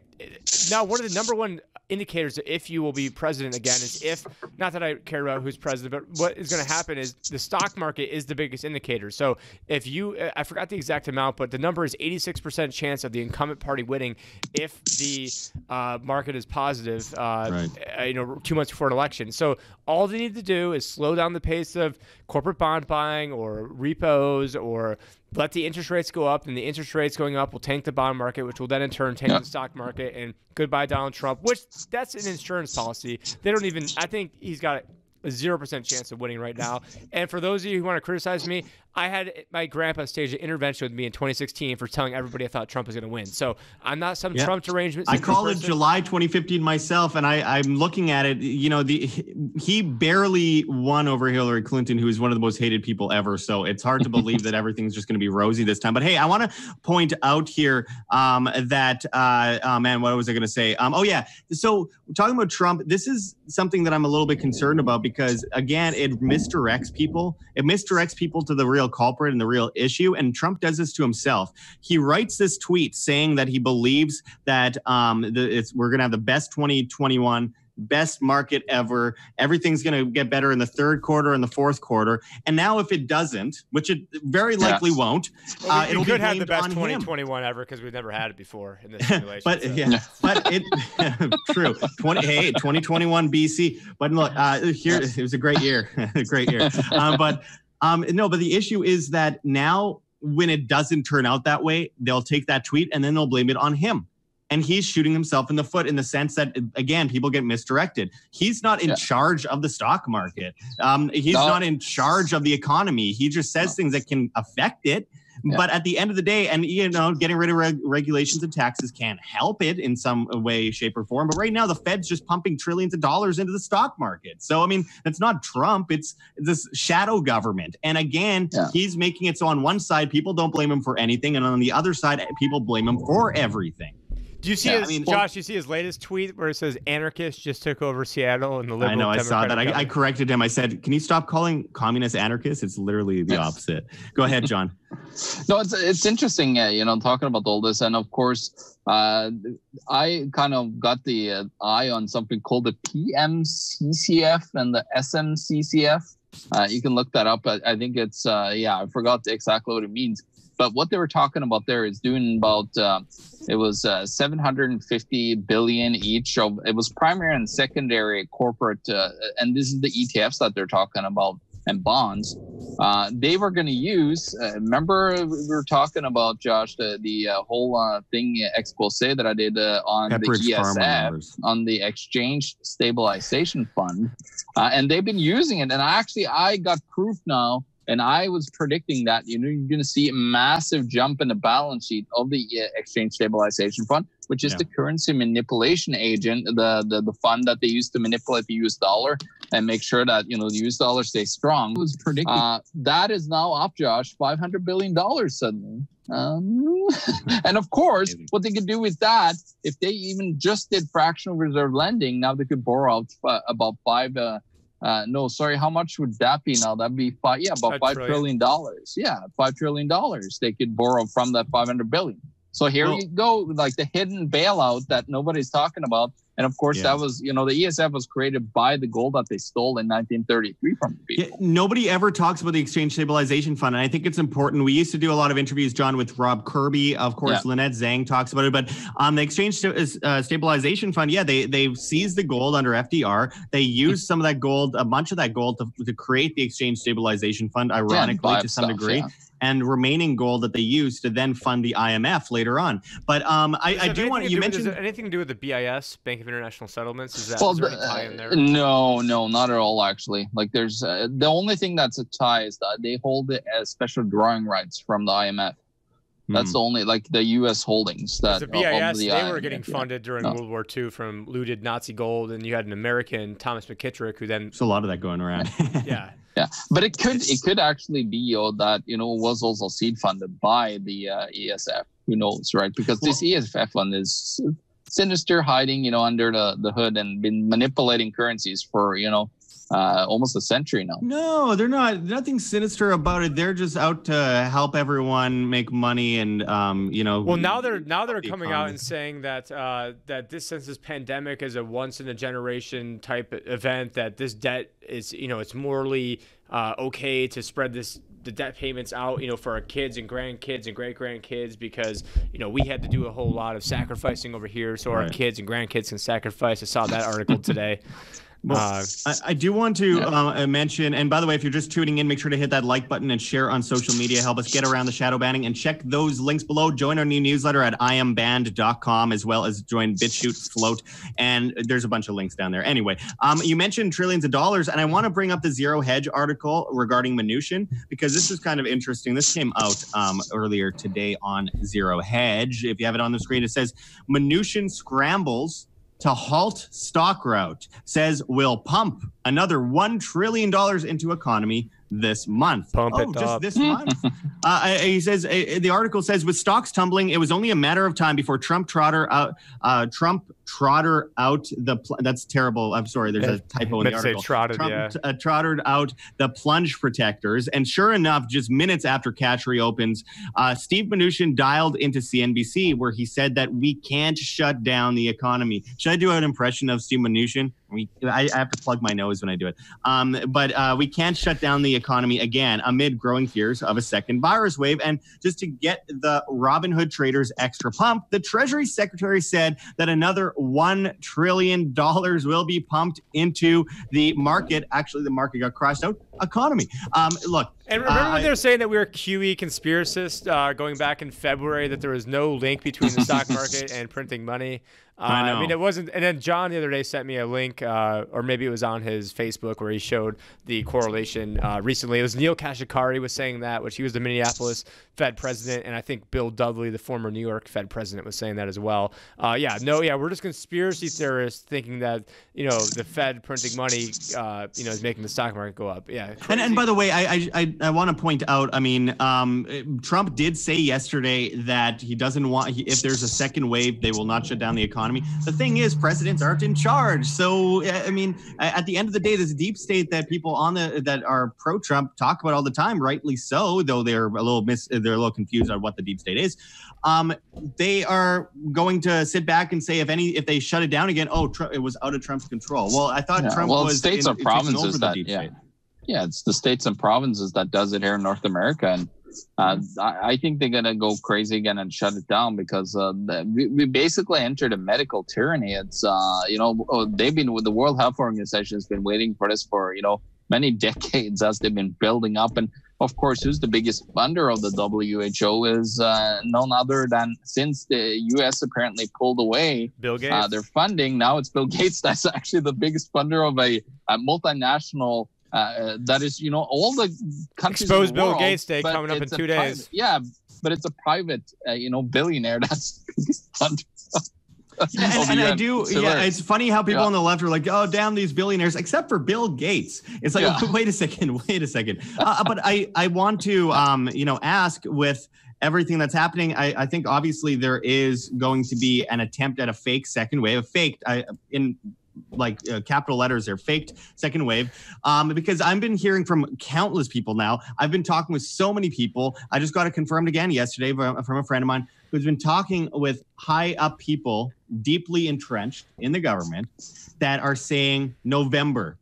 now one of the number one indicators that if you will be president again is if not that I care about who's president, but what is going to happen is the stock market is the biggest indicator. So if you, I forgot the exact amount, but the number is 86% chance of the incumbent party winning if the uh, market is positive, uh, right. Uh, you know, two months before an election. So all they need to do is slow down the pace of corporate bond buying or repos or let the interest rates go up, and the interest rates going up will tank the bond market, which will then in turn tank the stock market. And goodbye, Donald Trump. Which that's an insurance policy. They don't even. I think he's got a zero percent chance of winning right now. And for those of you who want to criticize me, I had my grandpa stage an intervention with me in 2016 for telling everybody I thought Trump was going to win. So I'm not some yeah. Trump derangement. I call it July 2015 myself, and I, I'm looking at it. You know, the he barely won over Hillary Clinton, who is one of the most hated people ever. So it's hard to believe that [laughs] everything's just going to be rosy this time. But hey, I want to point out here um, that uh, oh man, what was I going to say? Um, oh yeah, so talking about Trump, this is something that I'm a little bit concerned about because again, it misdirects people. It misdirects people to the real real culprit and the real issue. And Trump does this to himself. He writes this tweet saying that he believes that um, the, we're going to have the best 2021 best market ever. Everything's going to get better in the third quarter and the fourth quarter. And now, if it doesn't, which it very likely yes. won't, well, we, uh, it'll could have the best 2021 ever because we've never had it before in this [laughs] simulation. but so. yeah, but it [laughs] true. 20 hey 2021 BC. But look, uh, here it was a great year, [laughs] great year. Um, but um, no, but the issue is that now when it doesn't turn out that way, they'll take that tweet and then they'll blame it on him. And he's shooting himself in the foot in the sense that, again, people get misdirected. He's not in yeah. charge of the stock market. Um, he's no. not in charge of the economy. He just says no. things that can affect it. But at the end of the day, and you know, getting rid of reg- regulations and taxes can't help it in some way, shape, or form. But right now, the Fed's just pumping trillions of dollars into the stock market. So I mean, it's not Trump; it's this shadow government. And again, yeah. he's making it so on one side, people don't blame him for anything, and on the other side, people blame him for everything. Do you see yeah, his, I mean, Josh? You see his latest tweet where it says anarchists just took over Seattle and the liberal. I know. I saw that. I, I, corrected him. I said, "Can you stop calling communists anarchists? It's literally the opposite." Go ahead, John. [laughs] no, it's it's interesting. Uh, you know, talking about all this, and of course, uh, I kind of got the uh, eye on something called the PMCCF and the SMCCF. Uh, you can look that up. I, I think it's uh, yeah, I forgot exactly what it means but what they were talking about there is doing about uh, it was uh, 750 billion each. Of it was primary and secondary corporate uh, and this is the etfs that they're talking about and bonds. Uh, they were going to use uh, remember we were talking about josh the, the uh, whole uh, thing expose that i did uh, on Pepperidge the esf on the exchange stabilization fund. Uh, and they've been using it. And I actually i got proof now and I was predicting that you know you're going to see a massive jump in the balance sheet of the uh, exchange stabilization fund, which is yeah. the currency manipulation agent, the, the the fund that they use to manipulate the U.S. dollar and make sure that you know the U.S. dollar stays strong. was predicting uh, that is now up, Josh, five hundred billion dollars suddenly. Um, [laughs] and of course, what they could do with that, if they even just did fractional reserve lending, now they could borrow out uh, about five. Uh, uh, no, sorry, how much would that be now? That'd be five, yeah, about five trillion. trillion dollars. Yeah, five trillion dollars they could borrow from that five hundred billion. So here well, you go, like the hidden bailout that nobody's talking about. And of course, yeah. that was, you know, the ESF was created by the gold that they stole in 1933 from people. Yeah, nobody ever talks about the Exchange Stabilization Fund. And I think it's important. We used to do a lot of interviews, John, with Rob Kirby. Of course, yeah. Lynette Zang talks about it. But on the Exchange uh, Stabilization Fund, yeah, they, they seized the gold under FDR. They used [laughs] some of that gold, a bunch of that gold to, to create the Exchange Stabilization Fund, ironically, to some stuff, degree and remaining gold that they use to then fund the IMF later on. But um, I, I do want you mentioned anything to do with the BIS Bank of International Settlements? Is that well, is tie in there? No, no, not at all. Actually, like there's uh, the only thing that's a tie is that they hold it as special drawing rights from the IMF. That's hmm. the only like the U.S. holdings that the BIS the they were getting funded during no. World War II from looted Nazi gold, and you had an American Thomas McKittrick who then. There's a lot of that going around. yeah, [laughs] yeah, but it could it could actually be know, that you know was also seed funded by the uh, ESF. Who knows, right? Because well, this ESF fund is sinister, hiding you know under the the hood and been manipulating currencies for you know uh, almost a century now. No, they're not. Nothing sinister about it. They're just out to help everyone make money, and um, you know. Well, now they're now they're the coming economy. out and saying that uh, that this since this pandemic is a once in a generation type event, that this debt is you know it's morally uh, okay to spread this the debt payments out, you know, for our kids and grandkids and great grandkids because you know we had to do a whole lot of sacrificing over here, so right. our kids and grandkids can sacrifice. I saw that article today. [laughs] Well, uh, I, I, do want to yeah. uh, mention, and by the way, if you're just tuning in, make sure to hit that like button and share on social media. Help us get around the shadow banning and check those links below. Join our new newsletter at iambanned.com as well as join BitChute Flote. And there's a bunch of links down there. Anyway, um, you mentioned trillions of dollars, and I want to bring up the Zero Hedge article regarding Mnuchin because this is kind of interesting. This came out um, earlier today on Zero Hedge. If you have it on the screen, it says Mnuchin scrambles to halt stock rout says will pump another $1 trillion into economy this month. Pump oh, it just up. this month. [laughs] uh, he says uh, the article says with stocks tumbling, it was only a matter of time before Trump trotter out. Uh, Trump trotter out the. Pl- that's terrible. I'm sorry. There's a [laughs] typo in the article. Say trotted, Trump yeah. T- uh, trotted out the plunge protectors, and sure enough, just minutes after cash reopens, uh, Steve Mnuchin dialed into CNBC where he said that we can't shut down the economy. Should I do an impression of Steve Mnuchin? We, I, I have to plug my nose when I do it. Um, but uh, we can't shut down the economy again amid growing fears of a second virus wave. And just to get the Robinhood traders extra pump, the Treasury Secretary said that another $1 trillion will be pumped into the market. Actually, the market got crashed out economy. Um, look, and remember uh, when they were saying that we were QE conspiracists uh, going back in February, that there was no link between the [laughs] stock market and printing money? Uh, I, I, mean, it wasn't. And then John the other day sent me a link, uh, or maybe it was on his Facebook, where he showed the correlation uh, recently. It was Neel Kashkari was saying that, which he was the Minneapolis Fed president, and I think Bill Dudley, the former New York Fed president, was saying that as well. Uh, yeah, no, yeah, we're just conspiracy theorists thinking that you know the Fed printing money, uh, you know, is making the stock market go up. Yeah. And, and by the way, I I, I want to point out. I mean, um, Trump did say yesterday that he doesn't want if there's a second wave, they will not shut down the economy. The thing is, presidents aren't in charge. So I mean, at the end of the day, this deep state that people on the that are pro-Trump talk about all the time, rightly so, though they're a little mis they're a little confused on what the deep state is. Um, they are going to sit back and say if any if they shut it down again, oh, Trump, it was out of Trump's control. Well, I thought yeah. Trump well, was states in, or provinces that yeah. State. Yeah, it's the states and provinces that does it here in North America, and uh, I, I, think they're gonna go crazy again and shut it down because uh, we, we, basically entered a medical tyranny. It's uh, you know oh, they've been with the World Health Organization has been waiting for this for you know many [laughs] decades as they've been building up, and of course, who's the biggest funder of the WHO is uh, none other than since the U.S. apparently pulled away Bill uh, Gates. Uh, their funding. Now it's Bill [laughs] Gates that's actually the biggest funder of a, a multinational. Uh, that is, you know, all the countries. Expose Bill world, Gates Day coming up in two private, days. Yeah, but it's a private, uh, you know, billionaire [laughs] that's the biggest funder and, and I do, [laughs] yeah. It's funny how people yeah. on the left are like, "Oh, damn these billionaires," except for Bill Gates. It's like, yeah. [laughs] wait a second, wait a second. Uh, but I, I want to, um, you know, ask with everything that's happening. I, I think obviously there is going to be an attempt at a fake second wave, a faked. I in like uh, capital letters there faked second wave. Um, because i've been hearing from countless people now. I've been talking with so many people. I just got it confirmed again yesterday from a friend of mine who's been talking with high up people deeply entrenched in the government that are saying november.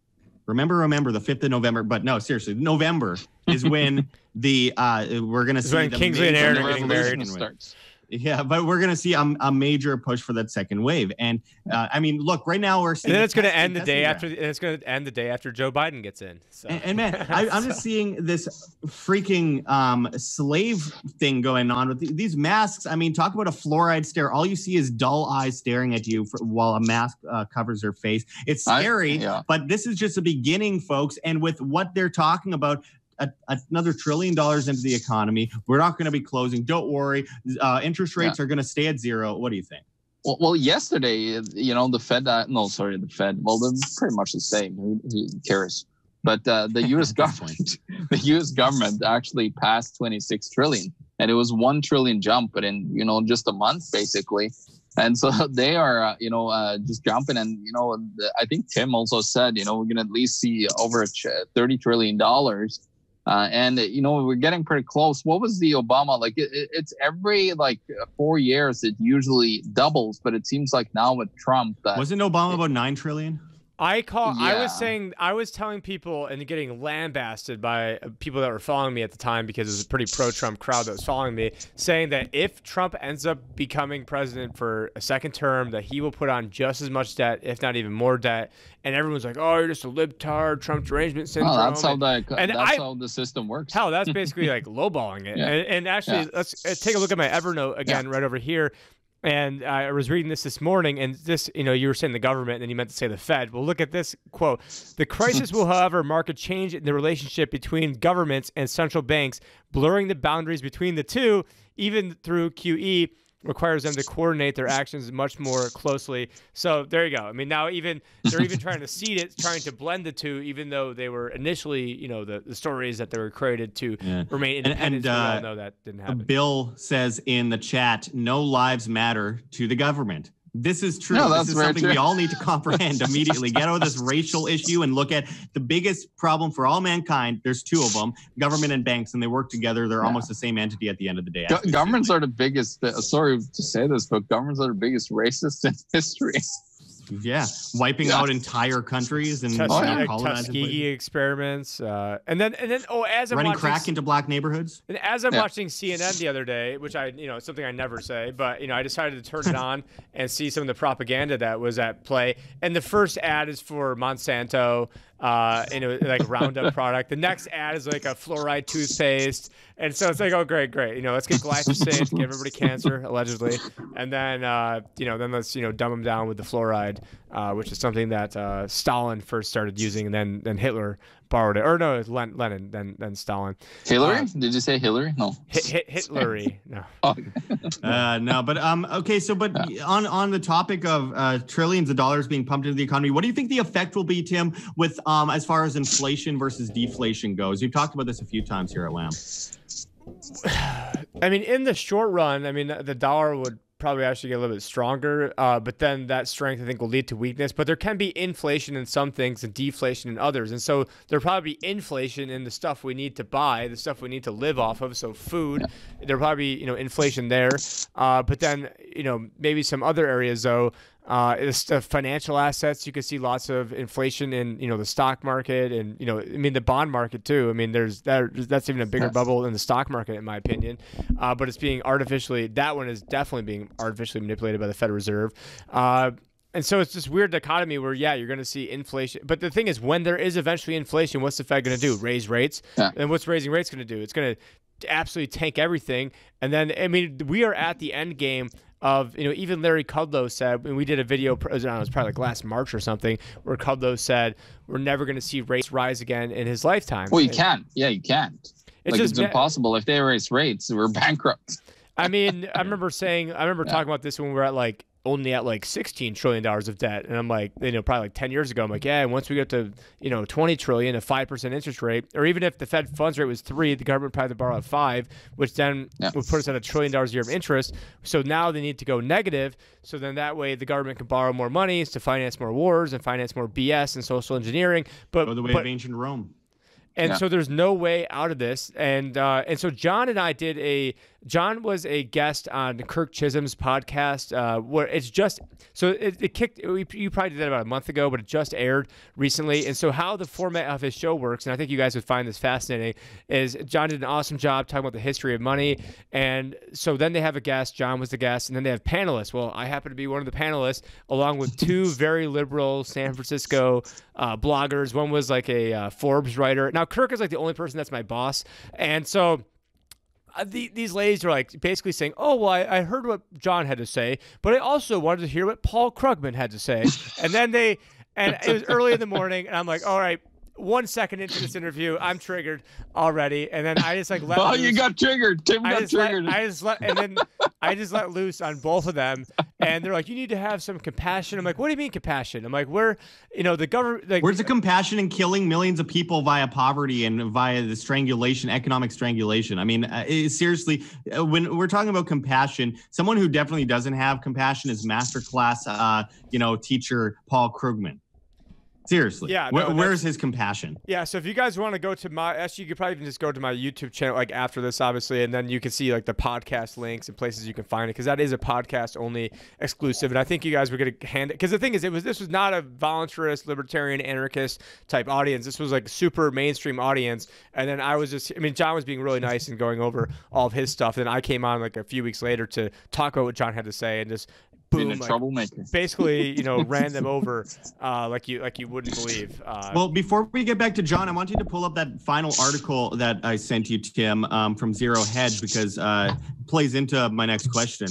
Remember remember the 5th of november but no seriously november is [laughs] when the uh we're gonna see when kingsley and aaron are getting married. starts yeah, but we're going to see a, a, major push for that second wave, and uh, I mean, look, right now we're seeing. And then it's going to end the day after. And it's going to end the day after Joe Biden gets in. So. And, and man, I, am [laughs] just seeing this freaking um, slave thing going on with the, these masks. I mean, talk about a fluoride stare. All you see is dull eyes staring at you for, while a mask uh, covers their face. It's scary, I, yeah. but this is just a beginning, folks. And with what they're talking about, a, another trillion dollars into the economy. We're not going to be closing. Don't worry. Uh, interest rates yeah. are going to stay at zero. What do you think? Well, well yesterday, you know, the Fed, uh, no, sorry, the Fed, well, they're pretty much the same. Who, who cares? But uh, the [laughs] U.S. government, [laughs] the U.S. government actually passed 26 trillion, and it was one trillion jump, but in you know just a month basically. And so [laughs] they are, uh, you know, uh, just jumping. And you know, I think Tim also said, you know, we're going to at least see over 30 trillion dollars uh, and you know we're getting pretty close. What was the Obama like? It, it's every like four years it usually doubles, but it seems like now with Trump that wasn't Obama it, about nine trillion. I call. Yeah. I was saying. I was telling people and getting lambasted by people that were following me at the time because it was a pretty pro-Trump crowd that was following me, saying that if Trump ends up becoming president for a second term, that he will put on just as much debt, if not even more debt. And everyone's like, "Oh, you're just a libtard, Trump derangement syndrome." Oh, that's how the and that's I, how the system works. Hell, that's basically [laughs] like lowballing it. Yeah. And, and, actually, yeah. let's uh, take a look at my Evernote again, right over here. And I was reading this this morning, and this, you know, you were saying the government, and then you meant to say the Fed. Well, look at this quote. The crisis will, [laughs] however, mark a change in the relationship between governments and central banks, blurring the boundaries between the two, even through QE requires them to coordinate their actions much more closely. So there you go. I mean, now even they're even trying to seed it, trying to blend the two, even though they were initially, you know, the, the stories that they were created to yeah. remain independent. And, and uh, we all uh, know that didn't happen. Bill says in the chat, no lives matter to the government. This is true. No, this is something true. we all need to comprehend [laughs] immediately. Get over this racial issue and look at the biggest problem for all mankind. There's two of them government and banks, and they work together. They're yeah. almost the same entity at the end of the day. Go- governments are the biggest, sorry to say this, but governments are the biggest racists in history. [laughs] Yeah, wiping yeah. out entire countries and oh, yeah. Tuskegee experiments, uh, and then and then oh, as I'm running watching, crack into black neighborhoods. And as I'm yeah. watching CNN the other day, which I you know something I never say, but you know I decided to turn it [laughs] on and see some of the propaganda that was at play. And the first ad is for Monsanto, uh, and it was like Roundup [laughs] product. The next ad is like a fluoride toothpaste, and so it's like, oh great, great, you know, let's get glyphosate, give everybody cancer allegedly, and then uh, you know, then let's you know dumb them down with the fluoride, uh, which is something that uh, Stalin first started using, and then then Hitler borrowed it, or no, it's Len- Lenin, then then Stalin. Hillary? Uh, Did you say Hillary? No. Hit, hit, [laughs] Hitlery. No. oh. [laughs] uh, no, but um, okay. So, but yeah. on on the topic of uh, trillions of dollars being pumped into the economy, what do you think the effect will be, Tim, with um, as far as inflation versus deflation goes? You've talked about this a few times here at WAM. [sighs] I mean, in the short run, I mean, the dollar would probably actually get a little bit stronger. Uh, but then that strength, I think, will lead to weakness. But there can be inflation in some things and deflation in others. And so there'll probably be inflation in the stuff we need to buy, the stuff we need to live off of. So food, there'll probably be, you know, inflation there. Uh, but then, you know, maybe some other areas, though, uh, it's the financial assets. You can see lots of inflation in you know the stock market and you know I mean the bond market too. I mean there's that that's even a bigger yes. bubble in the stock market in my opinion. Uh, but it's being artificially that one is definitely being artificially manipulated by the Federal Reserve. Uh, and so it's this weird dichotomy where yeah you're going to see inflation but the thing is when there is eventually inflation what's the fed going to do raise rates yeah. and what's raising rates going to do it's going to absolutely tank everything and then i mean we are at the end game of you know even Larry Kudlow said when we did a video it was, know, it was probably like last March or something where Kudlow said we're never going to see rates rise again in his lifetime. Well, you can't. Yeah, you can't. It's like just, it's impossible. If they raise rates, we're [laughs] bankrupt. I mean, I remember saying I remember yeah. talking about this when we were at like only at like 16 trillion dollars of debt. And i'm like you know probably like 10 years ago i'm like yeah once we get to you know 20 trillion a 5% interest rate or even if the fed funds rate was 3 the government probably borrow at 5 which then yeah. would put us at a trillion dollars a year of interest. So now they need to go negative so then that way the government can borrow more money to finance more wars and finance more bs and social engineering. But go the way but, of ancient rome. And yeah. so there's no way out of this. And uh, and so john and i did a John was a guest on Kirk Chisholm's podcast, uh, where it's just so it, it kicked. You probably did that about a month ago, but it just aired recently. And so, how the format of his show works, and I think you guys would find this fascinating, is John did an awesome job talking about the history of money. And so then they have a guest. John was the guest, and then they have panelists. Well, I happen to be one of the panelists, along with two [laughs] very liberal San Francisco uh, bloggers. One was like a uh, Forbes writer. Now, Kirk is like the only person that's my boss, and so the, these ladies are like basically saying, "Oh, well, I, I, heard what John had to say, but I also wanted to hear what Paul Krugman had to say." and then they, and it was early in the morning, and I'm like, "All right." One second into this interview, I'm triggered already, and then I just like let. [laughs] Oh, loose. you got triggered. Tim got triggered. Let, I just let, and then I just let loose on both of them, and they're like, "You need to have some compassion." I'm like, "What do you mean compassion?" I'm like, "We're, you know, the government." Like, Where's the compassion in killing millions of people via poverty and via the strangulation, economic strangulation? I mean, uh, seriously, uh, when we're talking about compassion, someone who definitely doesn't have compassion is masterclass, uh, you know, teacher Paul Krugman. Seriously. Yeah. Where, no, where's his compassion? Yeah. So if you guys want to go to my, actually, you could probably even just go to my YouTube channel like after this, obviously, and then you can see like the podcast links and places you can find it because that is a podcast only exclusive. And I think you guys were gonna hand it because the thing is, it was this was not a voluntarist, libertarian, anarchist type audience. This was like super mainstream audience. And then I was just, I mean, John was being really nice and going over all of his stuff. And then I came on like a few weeks later to talk about what John had to say and just boom, Been a like, troublemaker. basically, you know, [laughs] ran them over uh, like you like you wouldn't believe. Uh, Well, before we get back to John, I want you to pull up that final article that I sent you, Tim, um, from Zero Hedge, because uh, it plays into my next question.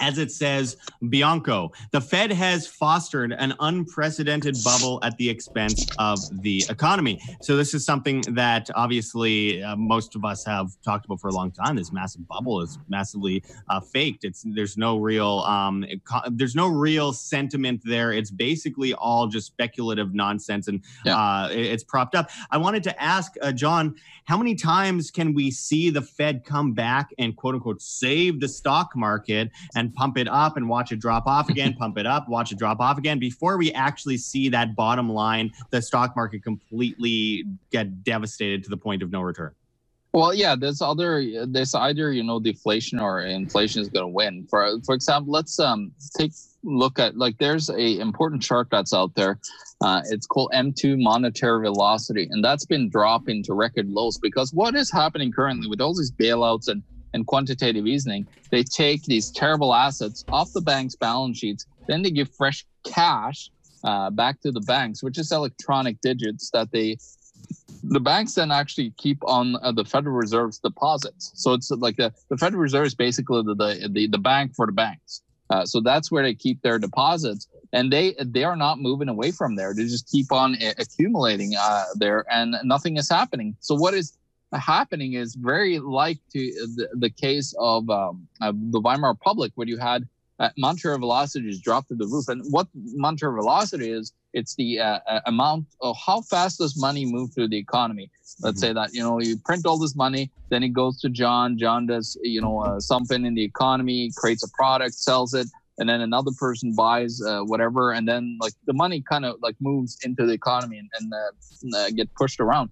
As it says, Bianco, the Fed has fostered an unprecedented bubble at the expense of the economy. So, this is something that obviously uh, most of us have talked about for a long time. This massive bubble is massively uh, faked. It's there's no real um, there's no real sentiment there. It's basically all just speculative nonsense, and Yeah. uh, it- it's propped up. I wanted to ask uh, John, how many times can we see the Fed come back and quote unquote save the stock market and pump it up and watch it drop off again, [laughs] pump it up, watch it drop off again before we actually see that bottom line, the stock market completely get devastated to the point of no return? Well, yeah, there's other there's either you know deflation or inflation is going to win. For for example, let's um take a look at like there's a important chart that's out there. Uh, it's called M2 monetary velocity, and that's been dropping to record lows because what is happening currently with all these bailouts and and quantitative easing, they take these terrible assets off the bank's balance sheets, then they give fresh cash uh, back to the banks, which is electronic digits that they the banks then actually keep on uh, the Federal Reserve's deposits. So it's like the, the Federal Reserve is basically the, the, the, the bank for the banks. Uh, so that's where they keep their deposits, and they they are not moving away from there. They just keep on a- accumulating uh, there, and nothing is happening. So what is happening is very like to the, the case of um, uh, the Weimar Republic, where you had uh, monetary velocity just drop to the roof. And what monetary velocity is, it's the uh, uh, amount of how fast does money move through the economy. Let's say that you know you print all this money, then it goes to John. John does you know uh, something in the economy, creates a product, sells it, and then another person buys uh, whatever, and then like the money kind of like moves into the economy and, and uh, uh, get pushed around.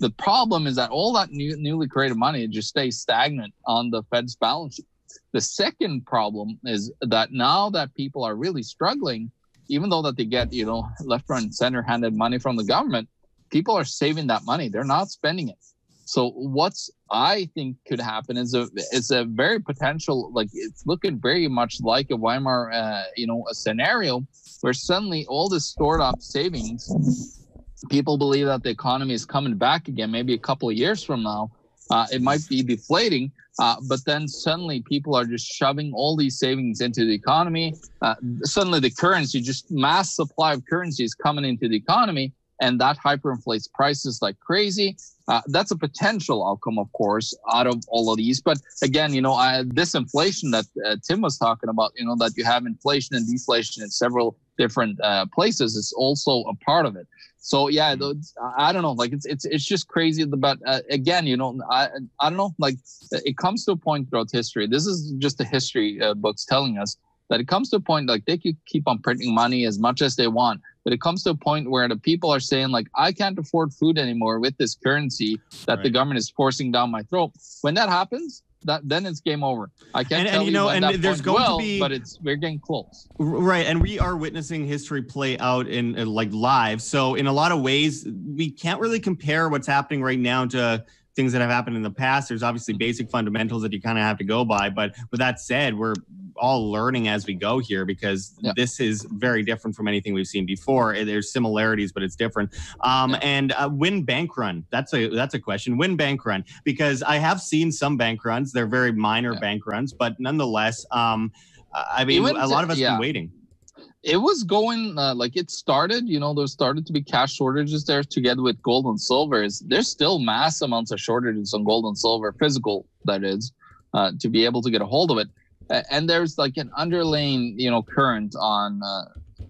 The problem is that all that new, newly created money just stays stagnant on the Fed's balance sheet. The second problem is that now that people are really struggling, even though that they get you know left, right, and center handed money from the government, people are saving that money. They're not spending it. So what's I think could happen is a is a very potential like it's looking very much like a Weimar uh, you know a scenario where suddenly all this stored up savings people believe that the economy is coming back again maybe a couple of years from now uh, it might be deflating uh, but then suddenly people are just shoving all these savings into the economy uh, suddenly the currency just mass supply of currency is coming into the economy and that hyperinflates prices like crazy. Uh, that's a potential outcome, of course, out of all of these. But again, you know, I, this inflation that uh, Tim was talking about, you know, that you have inflation and deflation in several different uh, places is also a part of it. So yeah, those, I don't know, like it's it's it's just crazy. But uh, again, you know, I I don't know, like it comes to a point throughout history. This is just the history uh, books telling us that it comes to a point like they could keep on printing money as much as they want but it comes to a point where the people are saying like i can't afford food anymore with this currency that the government is forcing down my throat when that happens that then it's game over i can't And- and, tell you know, and that there's going to be- but it's we're getting close Right, and we are witnessing history play out in uh, like live. So in a lot of ways, we can't really compare what's happening right now to things that have happened in the past. There's obviously basic fundamentals that you kind of have to go by, but with that said, we're all learning as we go here because Yeah. this is very different from anything we've seen before. There's similarities, but it's different. Um, Yeah. And uh, win bank run. That's a that's a question. Win bank run because I have seen some bank runs. They're very minor Yeah. bank runs, but nonetheless, um, I mean, Even a lot of us yeah. been waiting. it was going uh, like it started you know there started to be cash shortages there together with gold and silver there's still mass amounts of shortages on gold and silver physical that is uh, to be able to get a hold of it and there's like an underlying you know current on uh,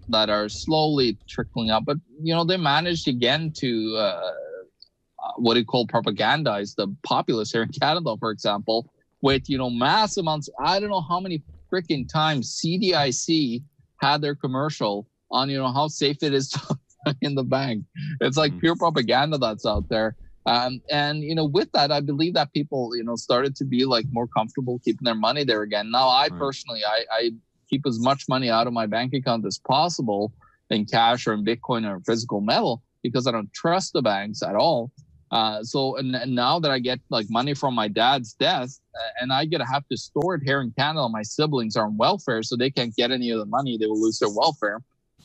that are slowly trickling up but you know they managed again to uh, uh, what do you call propagandize the populace here in canada for example with you know mass amounts i don't know how many freaking times cdic had their commercial on you know how safe it is to, [laughs] in the bank. It's like pure propaganda that's out there. Um, and you know, with that, I believe that people, you know, started to be like more comfortable keeping their money there again. Now, I Right. personally, I, I keep as much money out of my bank account as possible in cash or in Bitcoin or physical metal because I don't trust the banks at all. Uh, so and, and now that I get like money from my dad's death, uh, and I get to have to store it here in Canada, my siblings are on welfare, so they can't get any of the money. They will lose their welfare.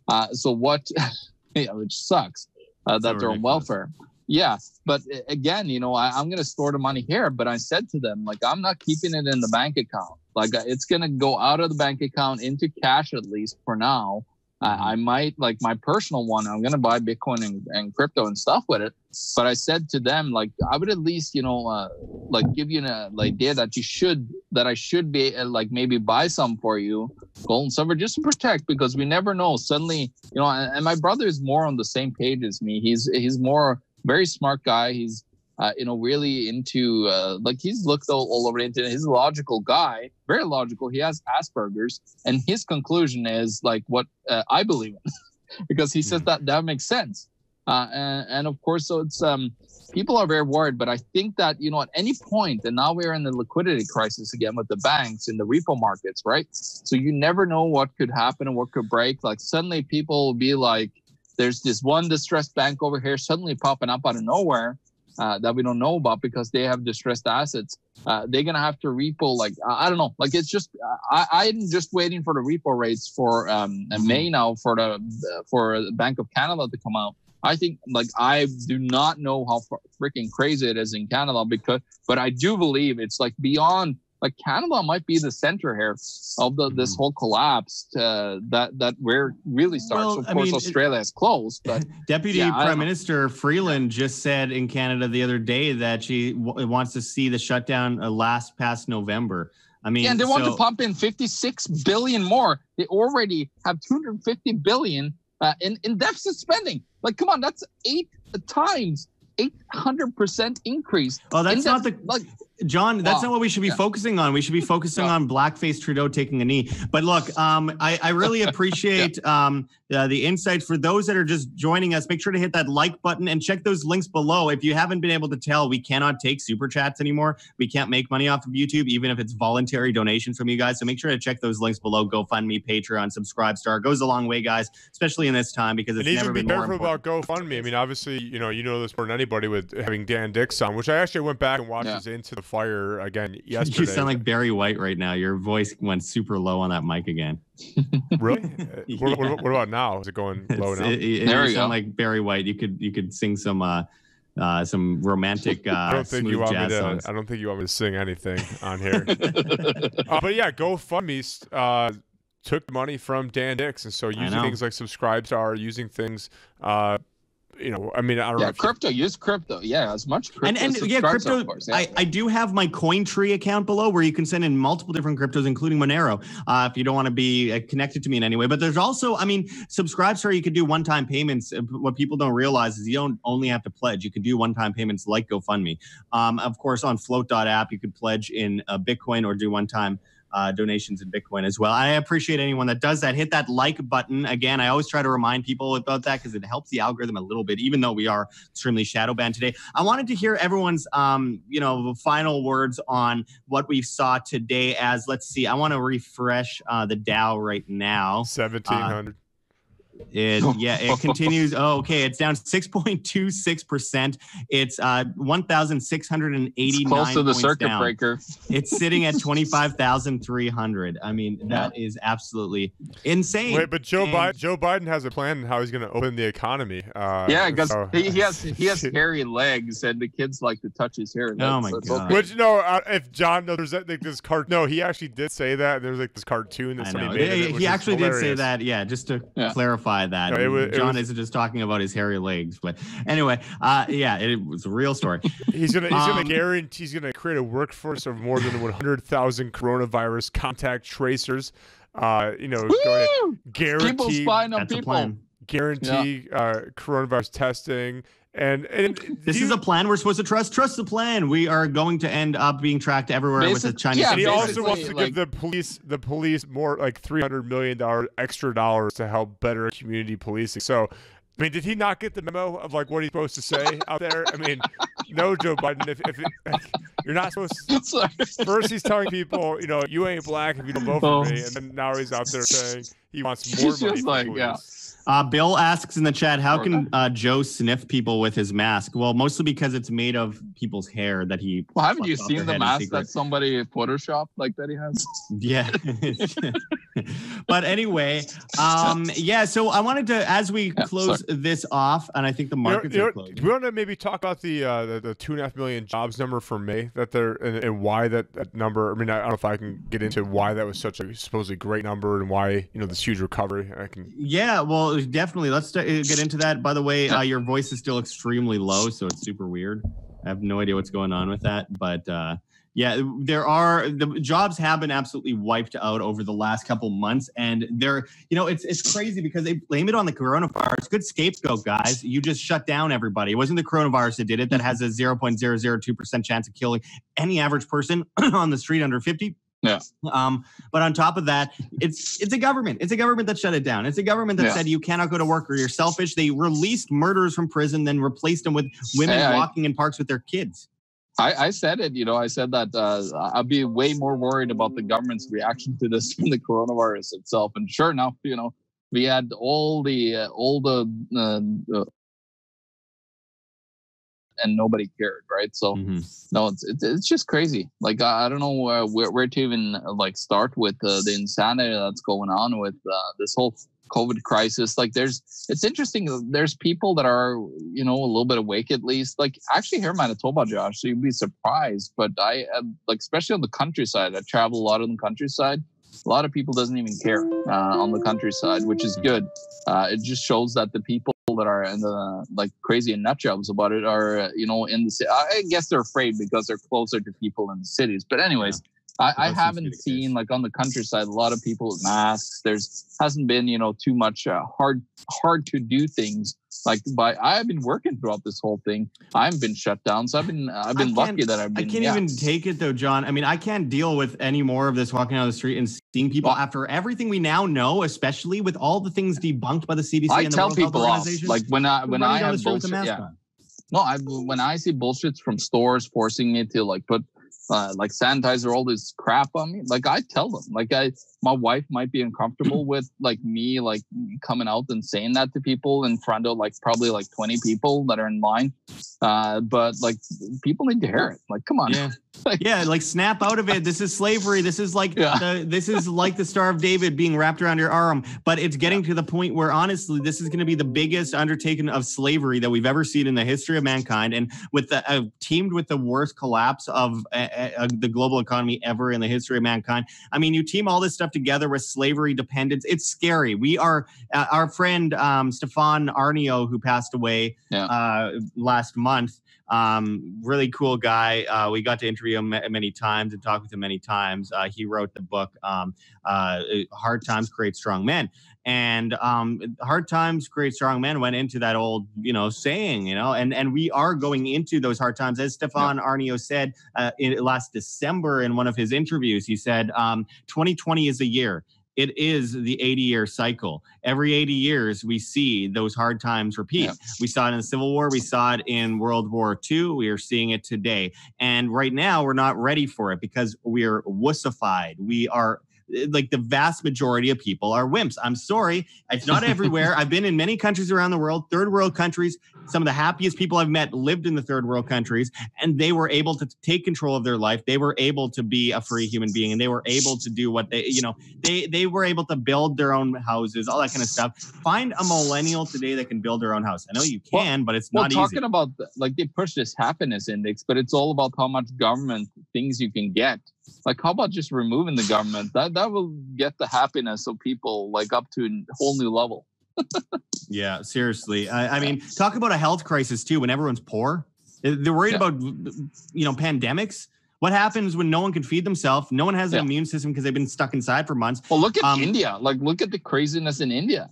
Uh, so what? [laughs] yeah, which sucks uh, that So they're on welfare. Yeah, but again, you know, I, I'm going to store the money here. But I said to them, like, I'm not keeping it in the bank account. Like, uh, it's going to go out of the bank account into cash at least for now. Uh, I might like my personal one. I'm gonna buy Bitcoin and, and crypto and stuff with it. But I said to them, like, I would at least, you know, uh, like give you an uh, like, idea that you should, that I should be uh, like maybe buy some for you, gold and silver, just to protect because we never know. Suddenly, you know, and, and my brother is more on the same page as me. He's he's more very smart guy. He's uh, you know, really into uh, like he's looked all, all over the internet. He's a logical guy, very logical. He has Asperger's, and his conclusion is like what uh, I believe in, [laughs] because he says Mhm. that that makes sense. Uh, and, and of course, so it's um, people are very worried, but I think that you know at any point, and now we're in the liquidity crisis again with the banks and the repo markets, right? So you never know what could happen and what could break. Like suddenly, people will be like, "There's this one distressed bank over here suddenly popping up out of nowhere." uh, that we don't know about because they have distressed assets. Uh, they're gonna have to repo like I don't know. Like it's just I, I'm just waiting for the repo rates for um May now for the for the Bank of Canada to come out. I think like I do not know how freaking crazy it is in Canada because, but I do believe it's like beyond. Like Canada might be the center here of the, this Mhm. whole collapse uh, that that where really starts. Well, of I course, mean, Australia is closed, but [laughs] Deputy Yeah, Prime. Minister Freeland just said in Canada the other day that she w- wants to see the shutdown uh, last past November. I mean, Yeah, and they want to pump in 56 billion more. They already have 250 billion uh, in, in deficit spending. Like, come on, that's eight times, 800% increase. Oh, that's in not the like. John, that's Wow. not what we should be Yeah. focusing on. We should be [laughs] focusing Yeah. on blackface Trudeau taking a knee. But look, um, I, I really [laughs] appreciate um, uh, the insights. For those that are just joining us, make sure to hit that like button and check those links below. If you haven't been able to tell, we cannot take super chats anymore. We can't make money off of YouTube, even if it's voluntary donations from you guys. So make sure to check those links below. GoFundMe, Patreon, Subscribe Star goes a long way, guys, especially in this time because it's and never even be been more careful important. about GoFundMe. I mean, obviously, you know, you know this more than anybody with having Dan Dicks on, which I actually went back and watched Yeah. his Into the Fire again [laughs] yesterday. You sound like Barry White right now. Your voice went super low on that mic again. [laughs] really. [laughs] Uh, what, what- what about now? Is it going low It's- now? It, it- There you sound go. like Barry White. You could you could sing some uh, uh, some romantic uh, I don't think you smooth want me jazz to. songs. I don't think you want me to sing anything on here. uh, but yeah, GoFundMe uh, took money from Dan Dicks, and so using things like Subscribestar, using things, uh, you know, I mean, I don't know. Yeah, you, crypto. Use crypto. Yeah, as much crypto. and and yeah, crypto. Course, yeah. I, I do have my CoinTree account below where you can send in multiple different cryptos, including Monero, uh, if you don't want to be uh, connected to me in any way. But there's also, I mean, Subscribestar, you could do one-time payments. Uh, What people don't realize is you don't only have to pledge; you can do one-time payments like GoFundMe. Um, of course, on Flote.app, you could pledge in uh, Bitcoin or do one-time. Uh, donations in Bitcoin as well. I appreciate anyone that does that. Hit that like button. Again, I always try to remind people about that because it helps the algorithm a little bit, even though we are extremely shadow banned today. I wanted to hear everyone's, um, you know, final words on what we saw today. As let's see, I want to refresh uh, the Dow right now. seventeen hundred. It [laughs] yeah, it continues. Oh, okay, it's down six point two six percent. It's uh one thousand six hundred and eighty It's close to the circuit breaker. It's sitting at [laughs] twenty five thousand three hundred. I mean, that is absolutely insane. Wait, but Joe And- Biden, Joe Biden has a plan on how he's going to open the economy. Uh, yeah, because so- he, he has [laughs] he has hairy legs, and the kids like to touch his hair. Oh my so God. okay. Which no, uh, if John, no, there's that, like this cart. No, he actually did say that. There's like this cartoon that somebody made. of He, it, he is actually did say that. Yeah, just to Yeah. clarify that. No, it was- it John was- isn't just talking about his hairy legs, but anyway, uh, yeah, it was a real story. He's gonna he's Um, gonna guarantee he's gonna create a workforce of more than 100,000 coronavirus contact tracers. Uh, you know, going to Woo! People guarantee spying on That's a people. plan. guarantee uh, coronavirus testing and and This do is a plan we're supposed to trust. Trust the plan. We are going to end up being tracked everywhere with the Chinese. yeah, And he also wants to like- give the police the police more like three hundred million dollars extra dollars to help better community policing. So I mean, did he not get the memo of like what he's supposed to say out there? I mean, no, Joe Biden. If, if it, you're not supposed [laughs] to, first he's telling people, you know, you ain't black if you don't vote for oh. me, and then now he's out there saying he wants [laughs] more he's money. Just like, yeah. Uh, Bill asks in the chat, how can uh, Joe sniff people with his mask? Well, mostly because it's made of people's hair that he. Well, haven't you seen the mask that somebody photoshopped like that he has? Yeah. [laughs] but anyway, um, yeah. So I wanted to, as we yeah, close sorry. this off, and I think the markets you know, are closed. Do we want to maybe talk about the, uh, the, the two and a half million jobs number for May that they're and, and why that, that number? I mean, I don't know if I can get into why that was such a supposedly great number and why you know this huge recovery. I can. Yeah. Well, definitely. Let's uh, get into that. By the way, uh, your voice is still extremely low, so it's super weird. I have no idea what's going on with that, but uh, yeah, there are the jobs have been absolutely wiped out over the last couple months, and they're you know it's it's crazy because they blame it on the coronavirus. Good scapegoat, guys. You just shut down everybody. It wasn't the coronavirus that did it. That has a zero point zero zero two percent chance of killing any average person [clears throat] on the street under fifty. Yeah. Um, but on top of that, it's it's a government. It's a government that shut it down. It's a government that yeah. said you cannot go to work or you're selfish. They released murderers from prison, then replaced them with women hey, walking I, in parks with their kids. I, I, said it. You know, I said that uh, I'd be way more worried about the government's reaction to this [laughs] than the coronavirus itself. And sure enough, you know, we had all the uh, all the uh, and nobody cared, right? So mm-hmm. no, it's, it's, it's just crazy. Like I, don't know uh, where where to even uh, like start with uh, the insanity that's going on with uh, this whole COVID crisis. Like there's it's interesting. There's people that are you know a little bit awake at least. Like actually here in Manitoba, Josh, so you'd be surprised. But I uh, like especially on the countryside. I travel a lot on the countryside a lot of people doesn't even care uh, on the countryside, which is good. Uh, it just shows that the people that are in the like crazy and nut jobs about it are you know in the city. I guess they're afraid because they're closer to people in the cities. But anyways. Yeah. I, I haven't seen like on the countryside a lot of people with masks. There's hasn't been you know too much uh, hard hard to do things like by I have been working throughout this whole thing. I haven't been shut down, so I've been I've been lucky that I've been. I can't yeah. even take it though, John. I mean, I can't deal with any more of this walking down the street and seeing people well, after everything we now know, especially with all the things debunked by the CDC I and the tell World people Health Organization. Off. Like when I when I have bullshit, yeah. No, I when I see bullshits from stores forcing me to like put uh, like sanitizer all this crap on me like i tell them like i my wife might be uncomfortable [clears throat] with like me like coming out and saying that to people in front of like probably like 20 people that are in line uh but like people need to hear it like come on. Yeah. [laughs] Like, yeah like snap out of it. This is slavery. This is like yeah. the, this is like the star of david being wrapped around your arm but it's getting to the point where honestly this is going to be the biggest undertaking of slavery that we've ever seen in the history of mankind and with the uh, teamed with the worst collapse of uh, uh, the global economy ever in the history of mankind i mean you team all this stuff together with slavery dependence it's scary we are uh, our friend um, stefan aarnio who passed away yeah. Uh, last month um, really cool guy. Uh, we got to interview him many times and talk with him many times. Uh, he wrote the book um, uh, "Hard Times Create Strong Men," and um, "Hard Times Create Strong Men" went into that old, you know, saying, you know, and and we are going into those hard times, as Stefan yeah. Aarnio said uh, in, last December in one of his interviews. He said, "2020 um, is a year." it is the 80 year cycle. Every 80 years, we see those hard times repeat. Yeah. We saw it in the Civil War, we saw it in World War II, we are seeing it today. And right now, we're not ready for it because we are wussified. We are like the vast majority of people are wimps. I'm sorry, it's not everywhere. [laughs] I've been in many countries around the world, third world countries. Some of the happiest people I've met lived in the third world countries, and they were able to take control of their life. They were able to be a free human being, and they were able to do what they, you know, they they were able to build their own houses, all that kind of stuff. Find a millennial today that can build their own house. I know you can, well, but it's not well, talking easy. about like they push this happiness index, but it's all about how much government things you can get like how about just removing the government that that will get the happiness of people like up to a whole new level. Yeah seriously. I, I, mean talk about a health crisis too when everyone's poor. They're worried yeah. about you know pandemics. What happens when no one can feed themselves? No one has an yeah. immune system because they've been stuck inside for months. Well look at um, india. Like look at the craziness in india.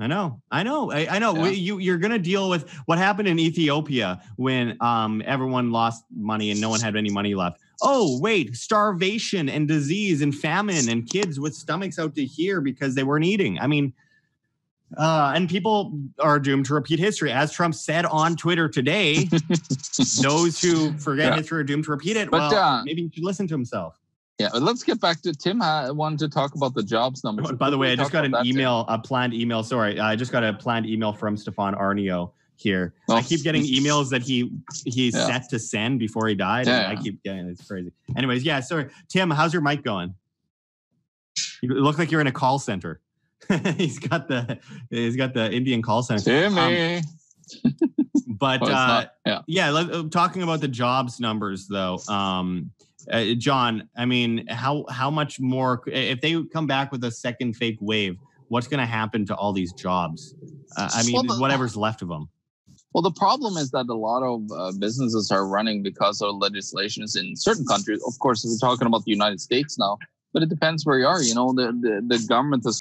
I know, I know, I, I know. Yeah. You you're gonna deal with what happened in Ethiopia when um everyone lost money and no one [laughs] had any money left oh, wait, starvation and disease and famine and kids with stomachs out to here because they weren't eating. I mean, Uh, and people are doomed to repeat history. As Trump said on Twitter today, [laughs] those who forget yeah. history are doomed to repeat it. But, well, uh, maybe he should listen to himself. Yeah, let's get back to Tim. I wanted to talk about the jobs numbers. By the way, I just got an email, too? a planned email. Sorry, I just got a planned email from Stefan Aarnio here. Oh. I keep getting emails that he he's yeah. set to send before he died. Yeah, I keep getting it's crazy. Anyways, yeah. Sorry, Tim. How's your mic going? You look like you're in a call center. [laughs] he's got the he's got the Indian call center. Timmy. Um, [laughs] but uh, yeah, yeah. Uh, talking about the jobs numbers though. Um, uh, John, I mean, how how much more if they come back with a second fake wave? What's going to happen to all these jobs? Uh, I mean, well, the, whatever's left of them. Well, the problem is that a lot of uh, businesses are running because of legislations in certain countries. Of course, we're talking about the United States now, but it depends where you are. You know, the the, the government has